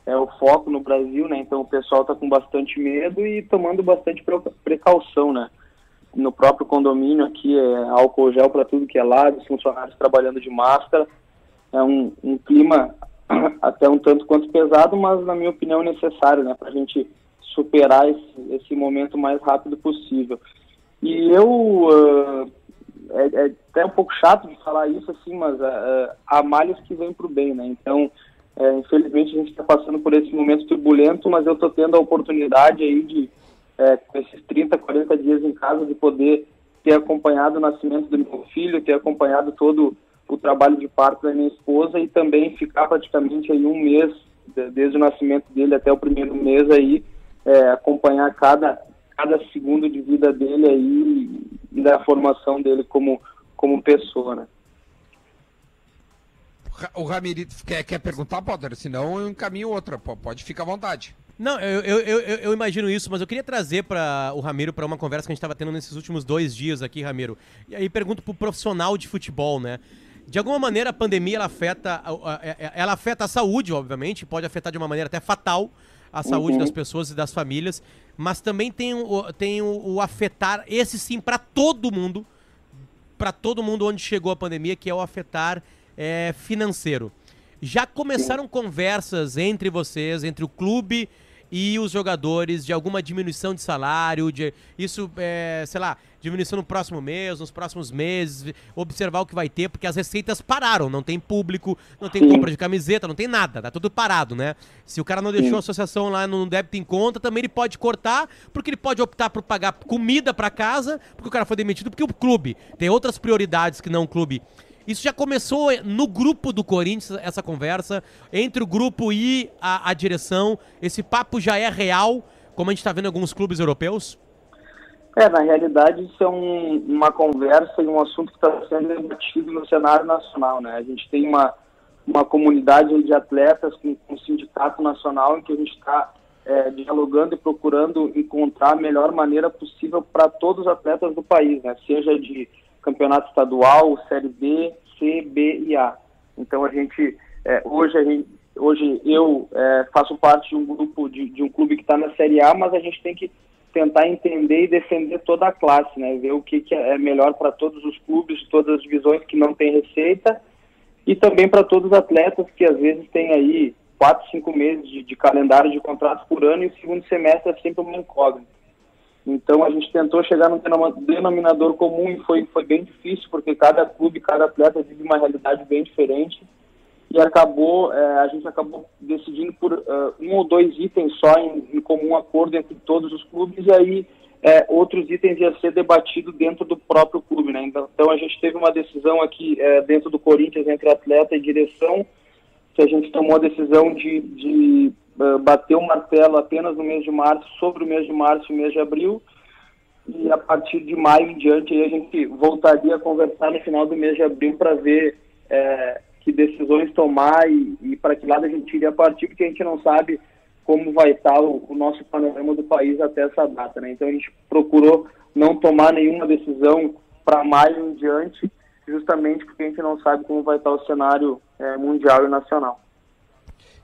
é o foco no Brasil, né? Então o pessoal tá com bastante medo e tomando bastante pre- precaução, né? No próprio condomínio aqui é álcool gel para tudo que é lado, os funcionários trabalhando de máscara. É um, um clima até um tanto quanto pesado, mas na minha opinião necessário, né? Para a gente superar esse, esse momento o mais rápido possível. E eu ah, é, é até um pouco chato de falar isso assim, mas ah, há males que vêm para o bem, né? Então, é, infelizmente a gente está passando por esse momento turbulento, mas eu estou tendo a oportunidade aí de, é, com esses 30, 40 dias em casa, de poder ter acompanhado o nascimento do meu filho, ter acompanhado todo o trabalho de parto da minha esposa e também ficar praticamente aí um mês, de- desde o nascimento dele até o primeiro mês aí, é, acompanhar cada, cada segundo de vida dele aí e da formação dele como, como pessoa, né? O Ramirito quer, quer perguntar, Potter? Senão eu encaminho outra. Pode ficar à vontade. Não, eu, eu, eu, eu- imagino isso, mas eu queria trazer para o Ramiro para uma conversa que a gente estava tendo nesses últimos dois dias aqui, Ramiro. E aí pergunto pro profissional de futebol, né? De alguma maneira a pandemia ela afeta, a- a- a- ela afeta a saúde, obviamente, pode afetar de uma maneira até fatal a saúde das pessoas e das famílias, mas também tem o, tem o, o afetar, esse sim, para todo mundo, para todo mundo onde chegou a pandemia, que é o afetar é, financeiro. Já começaram conversas entre vocês, entre o clube e os jogadores, de alguma diminuição de salário, de isso, é, sei lá, diminuição no próximo mês, nos próximos meses, observar o que vai ter, porque as receitas pararam, não tem público, não tem Sim. compra de camiseta, não tem nada, tá tudo parado, né? Se o cara não deixou a associação lá no débito em conta, também ele pode cortar, porque ele pode optar por pagar comida pra casa, porque o cara foi demitido, porque o clube tem outras prioridades que não o clube. Isso já começou no grupo do Corinthians, essa conversa, entre o grupo e a, a direção. Esse papo já é real, como a gente está vendo em alguns clubes europeus? É, na realidade, isso é um- uma conversa e um assunto que está sendo debatido no cenário nacional, né? A gente tem uma, uma comunidade de atletas com, o sindicato nacional em que a gente está é, dialogando e procurando encontrar a melhor maneira possível para todos os atletas do país, né? Seja de campeonato estadual, série B, C, B e A. Então a gente é, hoje a gente hoje eu é, faço parte de um grupo de, de um clube que está na série A, mas a gente tem que tentar entender e defender toda a classe, né? Ver o que, que é melhor para todos os clubes, todas as divisões que não têm receita e também para todos os atletas que às vezes têm aí quatro, cinco meses de, de calendário de contratos por ano e o segundo semestre é sempre uma incógnita. Então a gente tentou chegar num denominador comum e foi, foi bem difícil porque cada clube, cada atleta vive uma realidade bem diferente e acabou eh, a gente acabou decidindo por eh, um ou dois itens só em, em comum acordo entre todos os clubes e aí eh, outros itens ia ser debatido dentro do próprio clube, né? Então, então a gente teve uma decisão aqui eh, dentro do Corinthians entre atleta e direção que a gente tomou a decisão de, de eh, bater o martelo apenas no mês de março sobre o mês de março e o mês de abril e a partir de maio em diante aí a gente voltaria a conversar no final do mês de abril para ver eh, que decisões tomar e, e para que lado a gente iria partir, porque a gente não sabe como vai estar o, o nosso panorama do país até essa data, né? Então a gente procurou não tomar nenhuma decisão para maio em diante, justamente porque a gente não sabe como vai estar o cenário eh, mundial e nacional.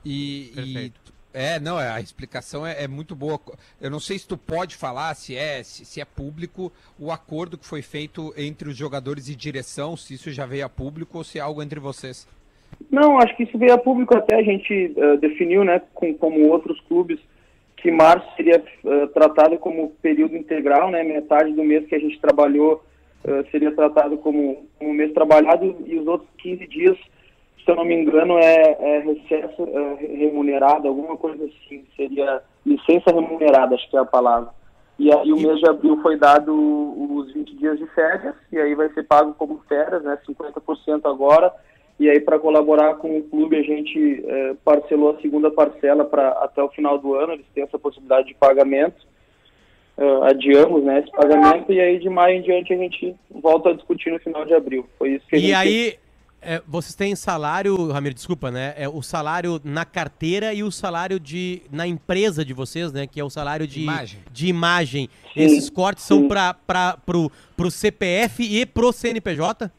E, e- Perfeito. É, não, a explicação é, é muito boa. Eu não sei se tu pode falar se é se, se é público o acordo que foi feito entre os jogadores e direção, se isso já veio a público ou se é algo entre vocês. Não, acho que isso veio a público até, a gente eh, definiu, né, com, como outros clubes, que março seria eh, tratado como período integral, né, metade do mês que a gente trabalhou eh, seria tratado como um mês trabalhado e os outros 15 dias, se eu não me engano, é, é recesso eh, remunerado, alguma coisa assim, seria licença remunerada, acho que é a palavra. E aí o mês de abril foi dado os 20 dias de férias, e aí vai ser pago como férias, né, 50% agora, e aí, para colaborar com o clube, a gente eh, parcelou a segunda parcela para até o final do ano. Eles têm essa possibilidade de pagamento. Eh, adiamos né, esse pagamento e aí de maio em diante a gente volta a discutir no final de abril. Foi isso que a E gente aí, é, vocês têm salário, Ramiro, desculpa, né? É o salário na carteira e o salário de na empresa de vocês, né? Que é o salário de Imagem. De imagem. Sim, Esses cortes são para pro, pro CPF e pro CNPJ?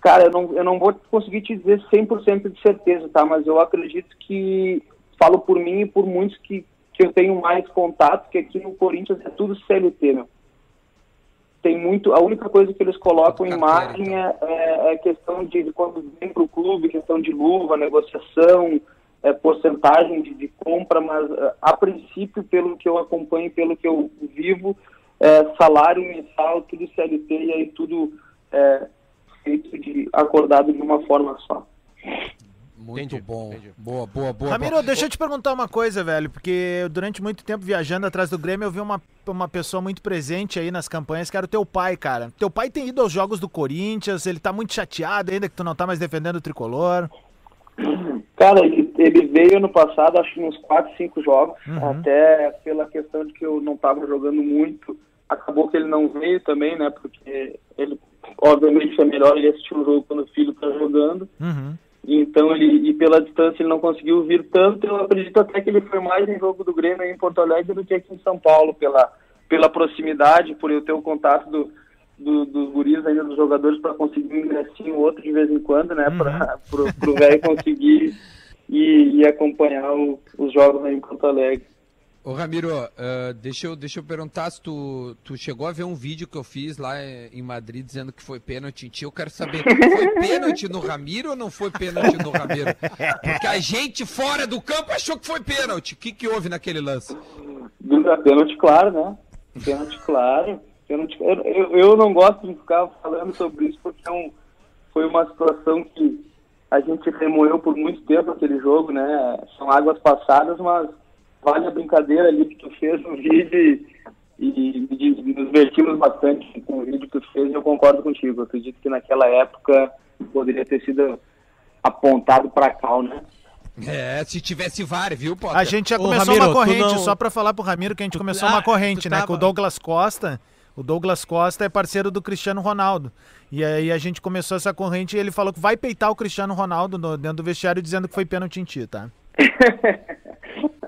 Cara, eu não, eu não vou conseguir te dizer 100% de certeza, tá? Mas eu acredito que, falo por mim e por muitos que, que eu tenho mais contato, que aqui no Corinthians é tudo CLT, meu. Tem muito, a única coisa que eles colocam em Tudo carteira, margem é, é, é questão de quando vem para o clube, questão de luva, negociação, é, porcentagem de, de compra, mas é, a princípio, pelo que eu acompanho, pelo que eu vivo, é, salário mensal, tudo CLT e aí tudo é, feito de acordado de uma forma só. Muito Entendi, bom. entendi. Boa, boa, boa. Ramiro, boa. deixa eu te perguntar uma coisa, velho, porque durante muito tempo viajando atrás do Grêmio, eu vi uma, uma pessoa muito presente aí nas campanhas, que era o teu pai, cara. Teu pai tem ido aos jogos do Corinthians, ele tá muito chateado ainda que tu não tá mais defendendo o tricolor. Cara, ele, ele veio no passado, acho que uns 4, 5 jogos, Uhum. até pela questão de que eu não estava jogando muito. Acabou que ele não veio também, né? Porque ele, obviamente, é melhor ele assistir o jogo quando o filho está jogando. Uhum. Então ele e pela distância ele não conseguiu vir tanto. Eu acredito até que ele foi mais em jogo do Grêmio em Porto Alegre do que aqui em São Paulo pela pela proximidade, por eu ter o contato do do, dos guris ainda dos jogadores para conseguir um ingressinho outro de vez em quando, né? Para o velho conseguir ir, ir acompanhar o- os jogos aí em Porto Alegre. Ô Ramiro, ah, deixa, eu, deixa eu perguntar se tu, tu chegou a ver um vídeo que eu fiz lá em Madrid dizendo que foi pênalti em ti. Eu quero saber, foi pênalti no Ramiro ou não foi pênalti no Ramiro? Porque a gente fora do campo achou que foi pênalti. O que, que houve naquele lance? Dura- Pênalti claro, né? Pênalti claro. Pênalti, eu, eu, eu não gosto de ficar falando sobre isso porque é um, foi uma situação que a gente remoeu por muito tempo aquele jogo, né? São águas passadas, mas vale a brincadeira ali que tu fez no vídeo e, e, e nos divertimos bastante com o vídeo que tu fez e eu concordo contigo. Eu acredito que naquela época poderia ter sido apontado para cal, né? É, se tivesse VAR, viu, Potter? A gente já Ô, começou Ramiro, uma corrente, não- só pra falar pro Ramiro que a gente começou ah, uma corrente, né? tava- Com o Douglas Costa. O Douglas Costa é parceiro do Cristiano Ronaldo. E aí a gente começou essa corrente e ele falou que vai peitar o Cristiano Ronaldo no- dentro do vestiário dizendo que foi pênalti em ti, tá?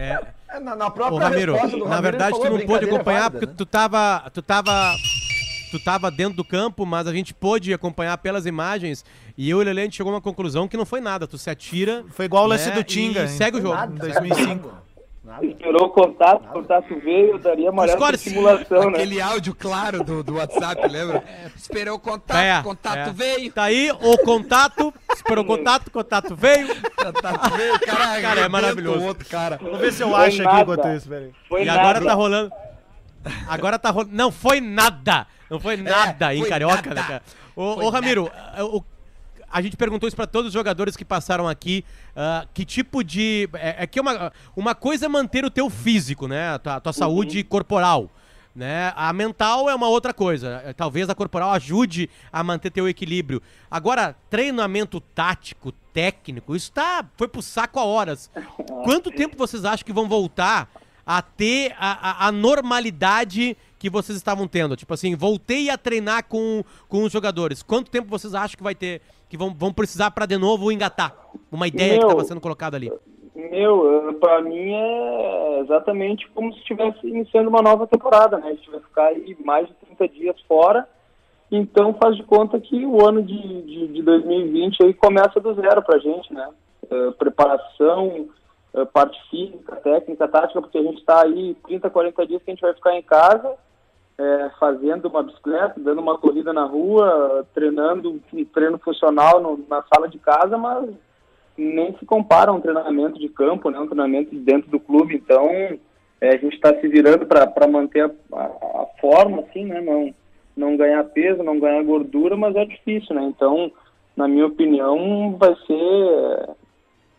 É, É, na, na Ô, própria Ramiro, resposta do na verdade tu não pôde "Brincadeira é acompanhar válida", porque né? tu tava, tu tava, tu tava dentro do campo, mas a gente pôde acompanhar pelas imagens e eu e o Lelê, a gente chegou a uma conclusão que não foi nada, tu se atira... Foi igual o lance né, do Tinga. e segue o jogo. Nada, Em 2005. Nada. Esperou o contato, o contato veio, eu daria por Escolhe- simulação, né? Aquele áudio claro do, do WhatsApp, lembra? Esperou o contato, É, contato é. veio. Tá aí o contato, esperou o contato, o contato veio. Contato veio, cara, Cara, é maravilhoso. outro cara. Vamos ver se eu Foi acho aqui nada. enquanto isso, peraí. Foi e agora nada. tá rolando. Agora tá rolando. Não foi nada! Não foi nada em foi carioca, nada. né, cara? Ô, ô, Ramiro, o- a gente perguntou isso pra todos os jogadores que passaram aqui. ah, que tipo de. É, é que uma, uma coisa é manter o teu físico, né? A tua, a tua saúde corporal. Né? A mental é uma outra coisa. É, Talvez a corporal ajude a manter teu equilíbrio. Agora, treinamento tático, técnico, isso tá, foi pro saco a horas. Quanto tempo vocês acham que vão voltar a ter a, a- a normalidade que vocês estavam tendo? Tipo assim, voltei a treinar com, com os jogadores. Quanto tempo vocês acham que vai ter, que vão, vão precisar pra de novo engatar? Uma ideia que Meu, estava sendo colocada ali. Meu, pra mim é exatamente como se estivesse iniciando uma nova temporada, né? A gente vai ficar aí mais de 30 dias fora, então faz de conta que o ano de, de, de 2020 aí começa do zero pra gente, né? Eh, preparação, eh, parte física, técnica, tática, porque a gente tá aí 30, 40 dias que a gente vai ficar em casa, eh, fazendo uma bicicleta, dando uma corrida na rua, treinando um treino funcional no- na sala de casa, mas nem se compara a um treinamento de campo, né? Um treinamento de dentro do clube. Então, é, a gente está se virando para manter a, a- a forma, assim, né? Não, não ganhar peso, não ganhar gordura, mas é difícil, né? Então, na minha opinião, vai ser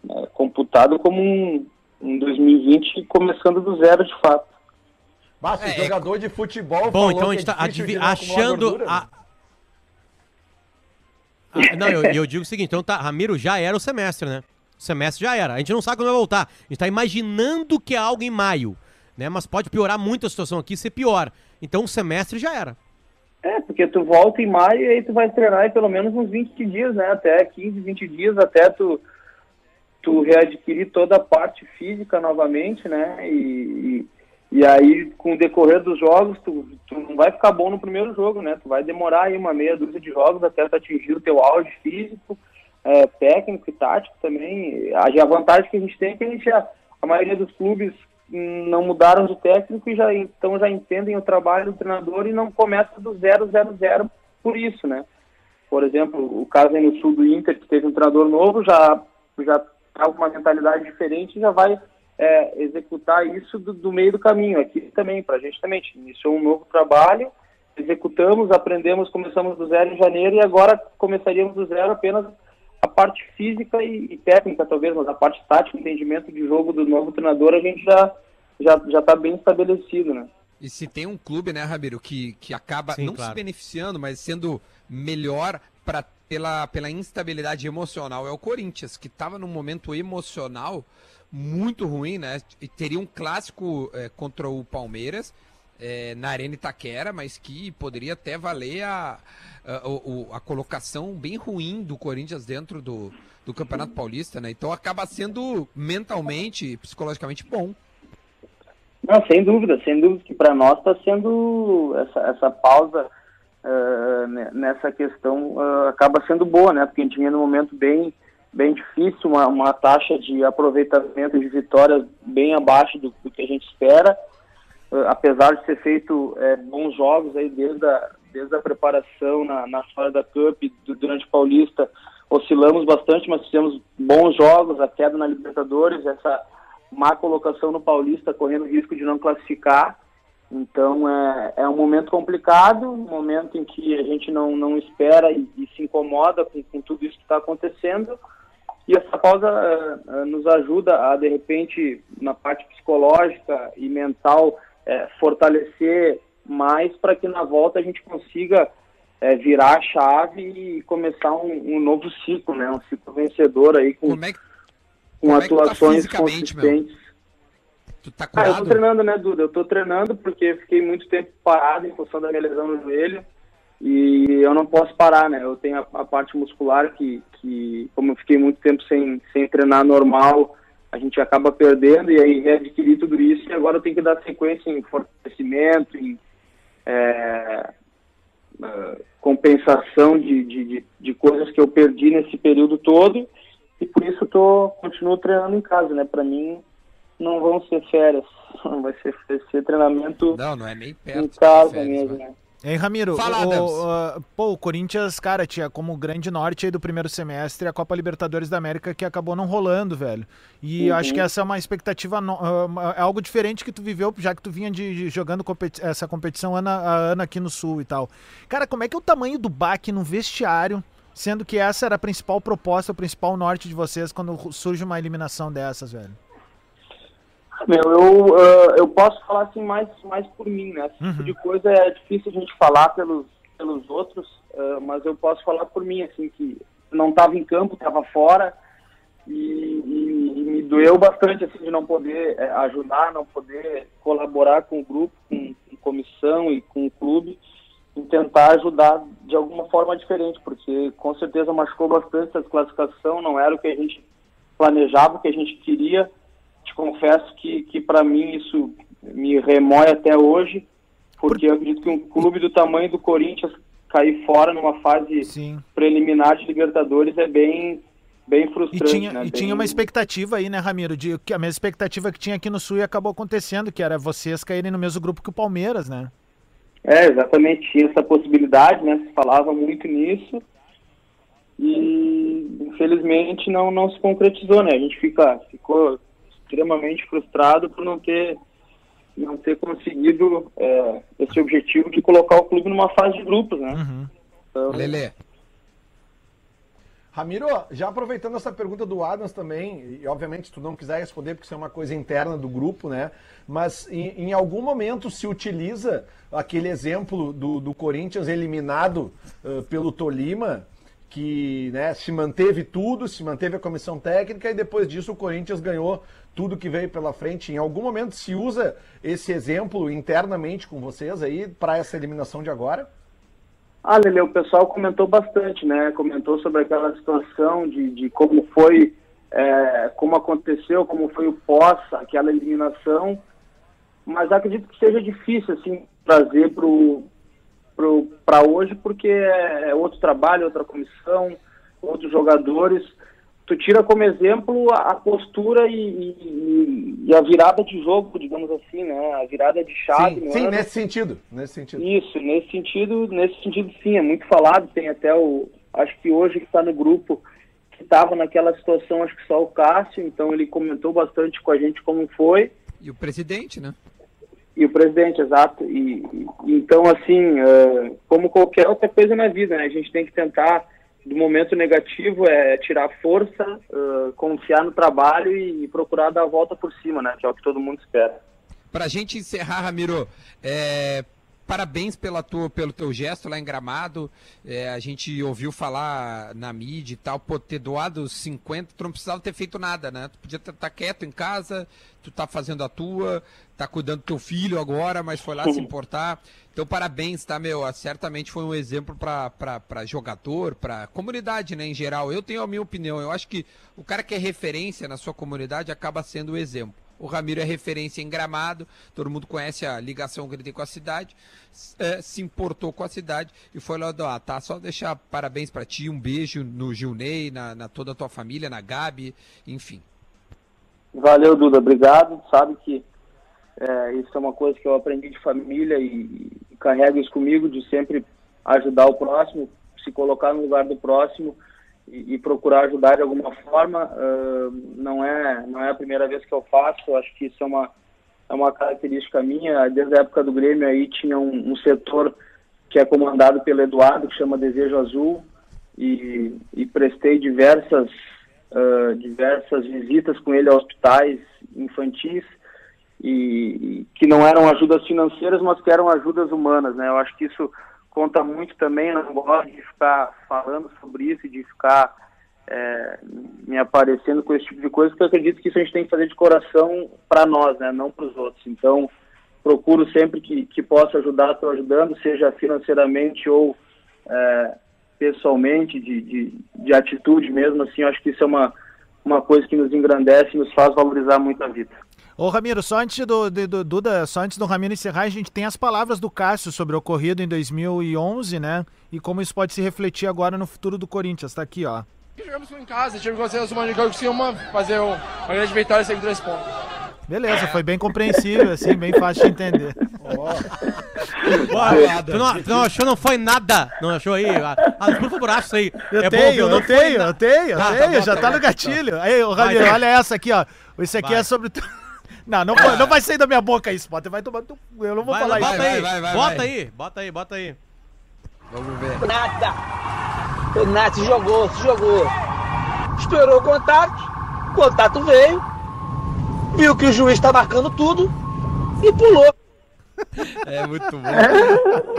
é, computado como um, um 2020 começando do zero, de fato. Mas, É, o jogador de futebol Bom, falou então a que gente tá é acumular achando. a-? Ah, não, eu, eu digo o seguinte, então tá, Ramiro já era o semestre, né? O semestre já era. A gente não sabe quando vai voltar. A gente tá imaginando que é algo em maio, né? Mas pode piorar muito a situação aqui, ser pior. Então o semestre já era. É, porque tu volta em maio e aí tu vai treinar aí pelo menos uns 20 dias, né? Até 15, 20 dias até tu, tu readquirir toda a parte física novamente, né? E, e, e aí, com o decorrer dos jogos, tu, tu não vai ficar bom no primeiro jogo, né? Tu vai demorar aí uma meia dúzia de jogos até tu atingir o teu auge físico, é, técnico e tático também. A, vantagem que a gente tem é que a gente já, a maioria dos clubes não mudaram de técnico e já então já entendem o trabalho do treinador e não começa do zero, zero, zero por isso, né? Por exemplo, o caso aí no sul do Inter, que teve um treinador novo, já já tá com uma mentalidade diferente já vai é, executar isso do, do meio do caminho. Aqui também, para a gente também, a gente iniciou um novo trabalho, executamos, aprendemos, começamos do zero em janeiro e agora começaríamos do zero apenas a parte física e, e técnica, talvez, mas a parte tática, entendimento de jogo do novo treinador, a gente já já já está bem estabelecido, né? E se tem um clube, né, Ramiro, que, que acaba Sim, não claro. se beneficiando, mas sendo melhor pra, pela, pela instabilidade emocional, é o Corinthians, que estava num momento emocional muito ruim, né? E teria um clássico eh, contra o Palmeiras. é, na Arena Itaquera, mas que poderia até valer a, a, a colocação bem ruim do Corinthians dentro do, do Campeonato Paulista, né? Então acaba sendo mentalmente, psicologicamente bom. Não, sem dúvida, sem dúvida que para nós está sendo essa, essa pausa ne- nessa questão eh, acaba sendo boa, né? Porque a gente vinha num momento bem, bem difícil, uma, uma taxa de aproveitamento de vitórias bem abaixo do, do que a gente espera, Eh, apesar de ser feito bons jogos aí desde a, desde a preparação na, na Florida Cup du- durante o Paulista, oscilamos bastante, mas fizemos bons jogos, a queda na Libertadores, essa má colocação no Paulista, correndo risco de não classificar. Então é, é um momento complicado, um momento em que a gente não, não espera e, e se incomoda com, com tudo isso que está acontecendo. E essa pausa eh, eh, nos ajuda a, de repente, na parte psicológica e mental, eh, fortalecer mais para que na volta a gente consiga virar a chave e começar um, um novo ciclo, né? Um ciclo vencedor aí com, é que com é tá atuações fisicamente, meu? Tu tá Ah, eu tô curado? treinando, né, Duda? Eu tô treinando porque fiquei muito tempo parado em função da minha lesão no joelho e eu não posso parar, né? Eu tenho a, a parte muscular que, que, como eu fiquei muito tempo sem, sem treinar normal, a gente acaba perdendo e aí readquirir tudo isso e agora eu tenho que dar sequência em fortalecimento, em é, compensação de, de, de, de coisas que eu perdi nesse período todo e por isso eu tô, continuo treinando em casa, né? Para mim não vão ser férias, vai ser, vai ser treinamento Não, não é nem em perto. de casa férias, mesmo, né? Hein, Ramiro? Fala, o, ah, pô, o Corinthians, cara, tinha como grande norte aí do primeiro semestre a Copa Libertadores da América que acabou não rolando, velho. E eu Uhum. acho que essa é uma expectativa, no- ah, é algo diferente que tu viveu, já que tu vinha de, de jogando competi- essa competição ano a ano aqui no Sul e tal. Cara, como é que é o tamanho do baque no vestiário, sendo que essa era a principal proposta, o principal norte de vocês quando surge uma eliminação dessas, velho? Meu, eu, ah, eu posso falar assim mais, mais por mim, né? Esse tipo de coisa é difícil a gente falar pelos, pelos outros, ah, mas eu posso falar por mim, assim, que não estava em campo, estava fora e, e- e me doeu bastante, assim, de não poder eh, ajudar, não poder colaborar com o grupo, com, com comissão e com o clube em tentar ajudar de alguma forma diferente, porque com certeza machucou bastante a desclassificação, não era o que a gente planejava, o que a gente queria. Te confesso que, que para mim isso me remói até hoje, porque eu acredito que um clube do tamanho do Corinthians cair fora numa fase Sim. preliminar de Libertadores é bem, bem E frustrante. tinha, né? e Bem- tinha uma expectativa aí, né, Ramiro? De, que a mesma expectativa que tinha aqui no Sul e acabou acontecendo, que era vocês caírem no mesmo grupo que o Palmeiras, né? É, exatamente, tinha essa possibilidade, né? Se falava muito nisso. E infelizmente não, não se concretizou, né? A gente fica, ficou extremamente frustrado por não ter, não ter conseguido é, esse objetivo de colocar o clube numa fase de grupos, né? Uhum. Então, Lelê, Ramiro, já aproveitando essa pergunta do Adams também, e obviamente se tu não quiser responder porque isso é uma coisa interna do grupo, né? Mas em, em algum momento se utiliza aquele exemplo do, do Corinthians eliminado eh, pelo Tolima, que né, se manteve tudo, se manteve a comissão técnica e depois disso o Corinthians ganhou tudo que veio pela frente. Em algum momento se usa esse exemplo internamente com vocês aí para essa eliminação de agora? Ah, Lele, o pessoal comentou bastante, né? Comentou sobre aquela situação de, de como foi, é, como aconteceu, como foi o pós, aquela eliminação. Mas acredito que seja difícil, assim, trazer para hoje, porque é, é outro trabalho, outra comissão, outros jogadores. Tu tira como exemplo a, a postura e, e- e a virada de jogo, digamos assim, né? A virada de chave. sim, sim ano. nesse sentido. Nesse sentido. Isso, nesse sentido, nesse sentido sim, é muito falado, tem até o, acho que hoje que está no grupo, que estava naquela situação, acho que só o Cássio, então ele comentou bastante com a gente como foi, e o presidente, né? e o presidente, exato, e, e- então assim, eh, como qualquer outra coisa na vida, né, a gente tem que tentar, do momento negativo, é tirar força, eh, confiar no trabalho e, e procurar dar a volta por cima, né, que é o que todo mundo espera. Pra gente encerrar, Ramiro, é, parabéns pela tua, pelo teu gesto lá em Gramado. É, a gente ouviu falar na mídia e tal, pô, ter doado 50, tu não precisava ter feito nada, né? Tu podia estar quieto em casa, tu tá fazendo a tua, tá cuidando do teu filho agora, mas foi lá se importar. Então, parabéns, tá, meu? Certamente foi um exemplo para jogador, para comunidade, né, em geral. Eu tenho a minha opinião. Eu acho que o cara que é referência na sua comunidade acaba sendo o exemplo. O Ramiro é referência em Gramado, todo mundo conhece a ligação que ele tem com a cidade, eh, se importou com a cidade e foi lá doar, tá? Só deixar parabéns para ti, um beijo no Gilney, na, na toda a tua família, na Gabi, enfim. Valeu, Duda, obrigado. Sabe que é, isso é uma coisa que eu aprendi de família e, e carrego isso comigo, de sempre ajudar o próximo, se colocar no lugar do próximo e, procurar ajudar de alguma forma. Uh, não é não é a primeira vez que eu faço. Eu acho que isso é uma é uma característica minha. Desde a época do Grêmio aí tinha um, um setor que é comandado pelo Eduardo que chama Desejo Azul e, e prestei diversas uh, diversas visitas com ele a hospitais infantis e, e que não eram ajudas financeiras, mas que eram ajudas humanas, né? Eu acho que isso conta muito também, não gosto de ficar falando sobre isso, de ficar é, me aparecendo com esse tipo de coisa, porque eu acredito que isso a gente tem que fazer de coração para nós, né, não para os outros. Então, procuro sempre que, que possa ajudar, estou ajudando, seja financeiramente ou é, pessoalmente, de, de, de atitude mesmo, assim, acho que isso é uma, uma coisa que nos engrandece e nos faz valorizar muito a vida. Ô Ramiro, só antes do, do, do, Duda, só antes do Ramiro encerrar, a gente tem as palavras do Cássio sobre o ocorrido em 2011, né? E como isso pode se refletir agora no futuro do Corinthians. Tá aqui, ó. Jogamos em casa, tive que fazer uma de jogo uma fazer uma grande vitória sem três pontos. Beleza, foi bem compreensível, assim, bem fácil de entender. Bora, tu, não, tu não achou, não foi nada? Não achou aí? Ah, por favor, acha isso aí. Eu É bom, tenho, viu? eu tenho, na- eu tenho, eu Tá, tá tenho, bom, já tá tá bom, no gatilho. Aí, ô Ramiro, Vai. olha essa aqui, ó. Esse aqui Vai. é sobre. Não, não, vai- não vai sair da minha boca isso, Potter. Vai tomar. tu- Eu não vou Vai, falar bota isso. vai, aí, vai, vai, bota vai. aí, bota aí, bota aí. Vamos ver. Nada. O Nath se jogou, se jogou. Esperou o contato, o contato veio, viu que o juiz tá marcando tudo e pulou. É muito bom.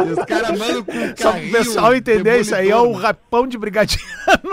E os caras mandam com Só pro pessoal entender, isso aí é o rapão de brigadiano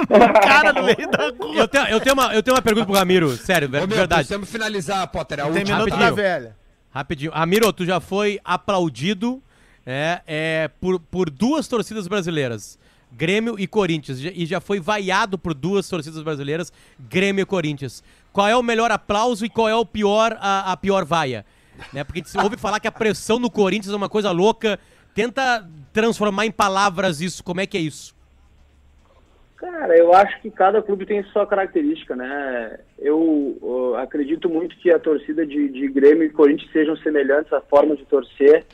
no cara no meio da rua. Eu tenho, eu tenho, uma, eu tenho uma pergunta pro Ramiro, sério, Ô, de meu, verdade. precisamos finalizar, Potter. É a Tem minuto da rapidinho. velha. Rapidinho. Ramiro, tu já foi aplaudido é, é, por, por duas torcidas brasileiras, Grêmio e Corinthians, e já foi vaiado por duas torcidas brasileiras, Grêmio e Corinthians. Qual é o melhor aplauso e qual é o pior, a, a pior vaia? Né? Porque a gente ouve falar que a pressão no Corinthians é uma coisa louca. Tenta transformar em palavras isso. Como é que é isso? Cara, eu acho que cada clube tem sua característica, né? Eu acredito muito que a torcida de, de Grêmio e Corinthians sejam semelhantes à forma de torcer,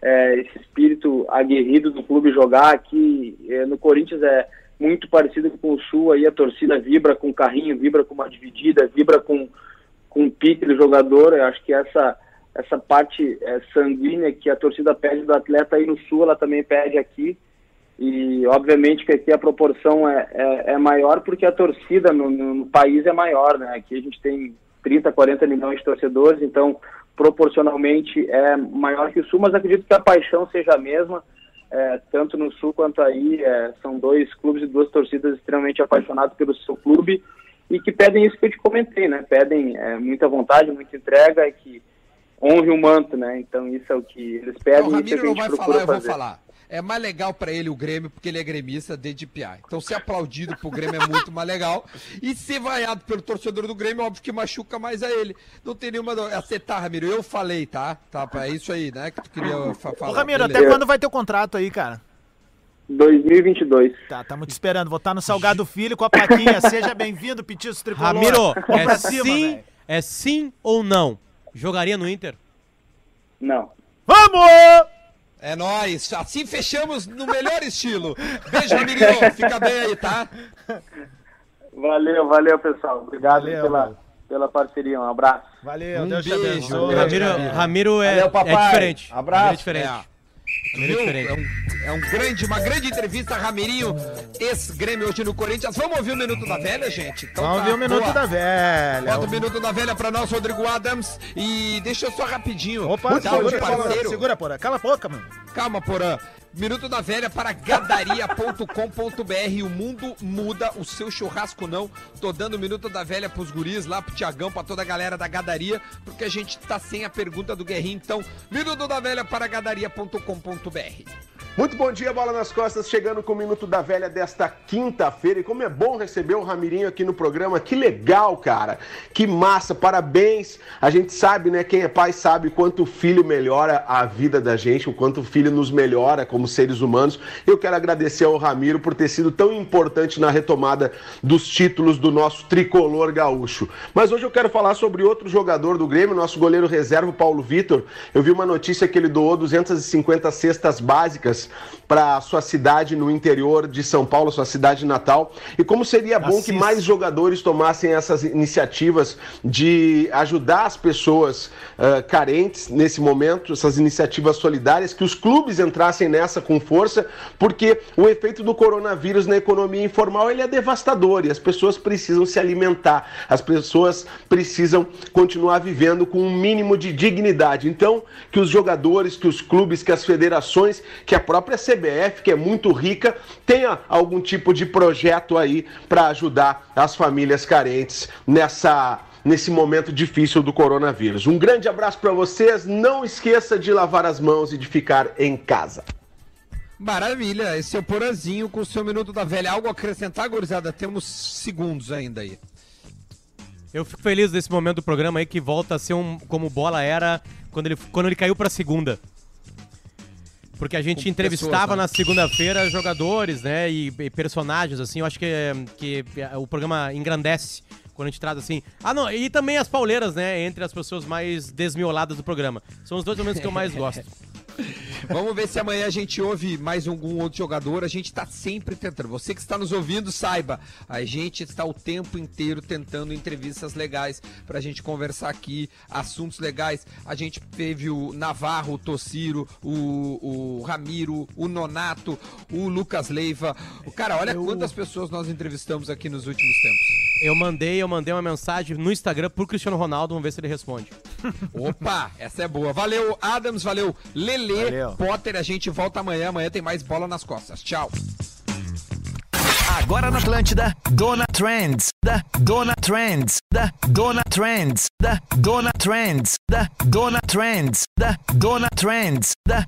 é, esse espírito aguerrido do clube jogar aqui é, no Corinthians é muito parecido com o Sul, aí a torcida vibra com carrinho, vibra com uma dividida, vibra com, com o pique do jogador, eu acho que essa, essa parte é, sanguínea que a torcida pede do atleta aí no Sul, ela também pede aqui, e obviamente que aqui a proporção é, é, é maior porque a torcida no, no- país é maior, né? Aqui a gente tem 30, 40 milhões de torcedores, então proporcionalmente é maior que o Sul, mas acredito que a paixão seja a mesma, é, tanto no Sul quanto aí, é, são dois clubes e duas torcidas extremamente apaixonados pelo seu clube e que pedem isso que eu te comentei, né? Pedem muita vontade, muita entrega e que honre o manto, né? Então isso é o que eles pedem Não, o isso é o Ramiro que a não vai falar, eu vou falar. É mais legal pra ele o Grêmio, porque ele é gremista desde. Então ser aplaudido pro Grêmio é muito mais legal. E ser vaiado pelo torcedor do Grêmio, óbvio que machuca mais a ele. Não tem nenhuma... Acertar, Ramiro, eu falei, tá? Tá, é isso aí, né? Que tu queria fa- Ô, falar. Ramiro, Beleza. até quando vai ter o contrato aí, cara? 2022. Tá, tamo te esperando. Vou estar no Salgado Filho com a plaquinha. Seja bem-vindo, Petiço Tricolor. Ramiro, é cima, sim, é sim ou não? Jogaria no Inter? Não. Vamos! É nóis. Assim fechamos no melhor estilo. Beijo, Ramirinho. Fica bem aí, tá? Valeu, valeu, pessoal. Obrigado Valeu, pela, mano. pela parceria. Um abraço. Valeu, Um Deus te beijo, abençoe. Ramiro, Ramiro é, é diferente. Abraço. Ramiro é diferente. É. É Viu? É um, é um grande, uma grande entrevista, Ramirinho, ex-Grêmio hoje no Corinthians. Vamos ouvir o Minuto da Velha, gente? Então Vamos tá, ver o Minuto boa. da Velha. Bota o Minuto da Velha pra nós, Rodrigo Adams. E deixa eu só rapidinho. Opa, um segura, parceiro. segura, porra. Cala a boca, mano. Calma, Porã. Minuto da Velha para gadaria.com.br. O mundo muda, o seu churrasco não. Tô dando Minuto da Velha pros guris, lá pro Tiagão, pra toda a galera da Gadaria, porque a gente tá sem a pergunta do Guerrinho. Então, Minuto da Velha para gadaria.com.br. Muito bom dia, Bola nas Costas, chegando com o Minuto da Velha desta quinta-feira. E como é bom receber o Ramirinho aqui no programa, que legal, cara. Que massa, parabéns. A gente sabe, né, quem é pai sabe quanto o filho melhora a vida da gente, o quanto o filho nos melhora como seres humanos. Eu quero agradecer ao Ramiro por ter sido tão importante na retomada dos títulos do nosso tricolor gaúcho. Mas hoje eu quero falar sobre outro jogador do Grêmio, nosso goleiro reserva, Paulo Vitor. Eu vi uma notícia que ele doou 250 cestas básicas para sua cidade no interior de São Paulo, sua cidade natal. E como seria bom Assis. que mais jogadores tomassem essas iniciativas de ajudar as pessoas ah, carentes nesse momento, essas iniciativas solidárias, que os clubes entrassem nessa com força, porque o efeito do coronavírus na economia informal ele é devastador e as pessoas precisam se alimentar, as pessoas precisam continuar vivendo com um mínimo de dignidade. Então, que os jogadores, que os clubes, que as federações, que a própria CBF, que é muito rica, tenha algum tipo de projeto aí para ajudar as famílias carentes nessa nesse momento difícil do coronavírus. Um grande abraço para vocês, não esqueça de lavar as mãos e de ficar em casa. Maravilha, esse é o Porazinho com o seu Minuto da Velha. Algo a acrescentar, gurizada? Temos segundos ainda aí. Eu fico feliz desse momento do programa aí que volta a ser um como bola era quando ele, quando ele caiu pra segunda. Porque a gente entrevistava pessoas, né? na segunda-feira jogadores, né, e, e personagens, assim. Eu acho que, que o programa engrandece quando a gente traz assim. Ah, não, e também as pauleiras, né, entre as pessoas mais desmioladas do programa. São os dois momentos que eu mais gosto. Vamos ver se amanhã a gente ouve mais algum outro jogador. A gente tá sempre tentando. Você que está nos ouvindo, saiba. A gente está o tempo inteiro tentando entrevistas legais pra gente conversar aqui, assuntos legais. A gente teve o Navarro, o Tociro, o, o Ramiro, o Nonato, o Lucas Leiva. O cara, olha quantas pessoas nós entrevistamos aqui nos últimos tempos. Eu mandei, eu mandei uma mensagem no Instagram pro Cristiano Ronaldo, vamos ver se ele responde. Opa, essa é boa. Valeu, Adams, valeu, Lele, Valeu. Potter. A gente volta amanhã. Amanhã tem mais bola nas costas. Tchau. Agora na Atlântida, Dona Trends, da Dona Trends, da Dona Trends, da Dona Trends, da Dona Trends, da Dona Trends, da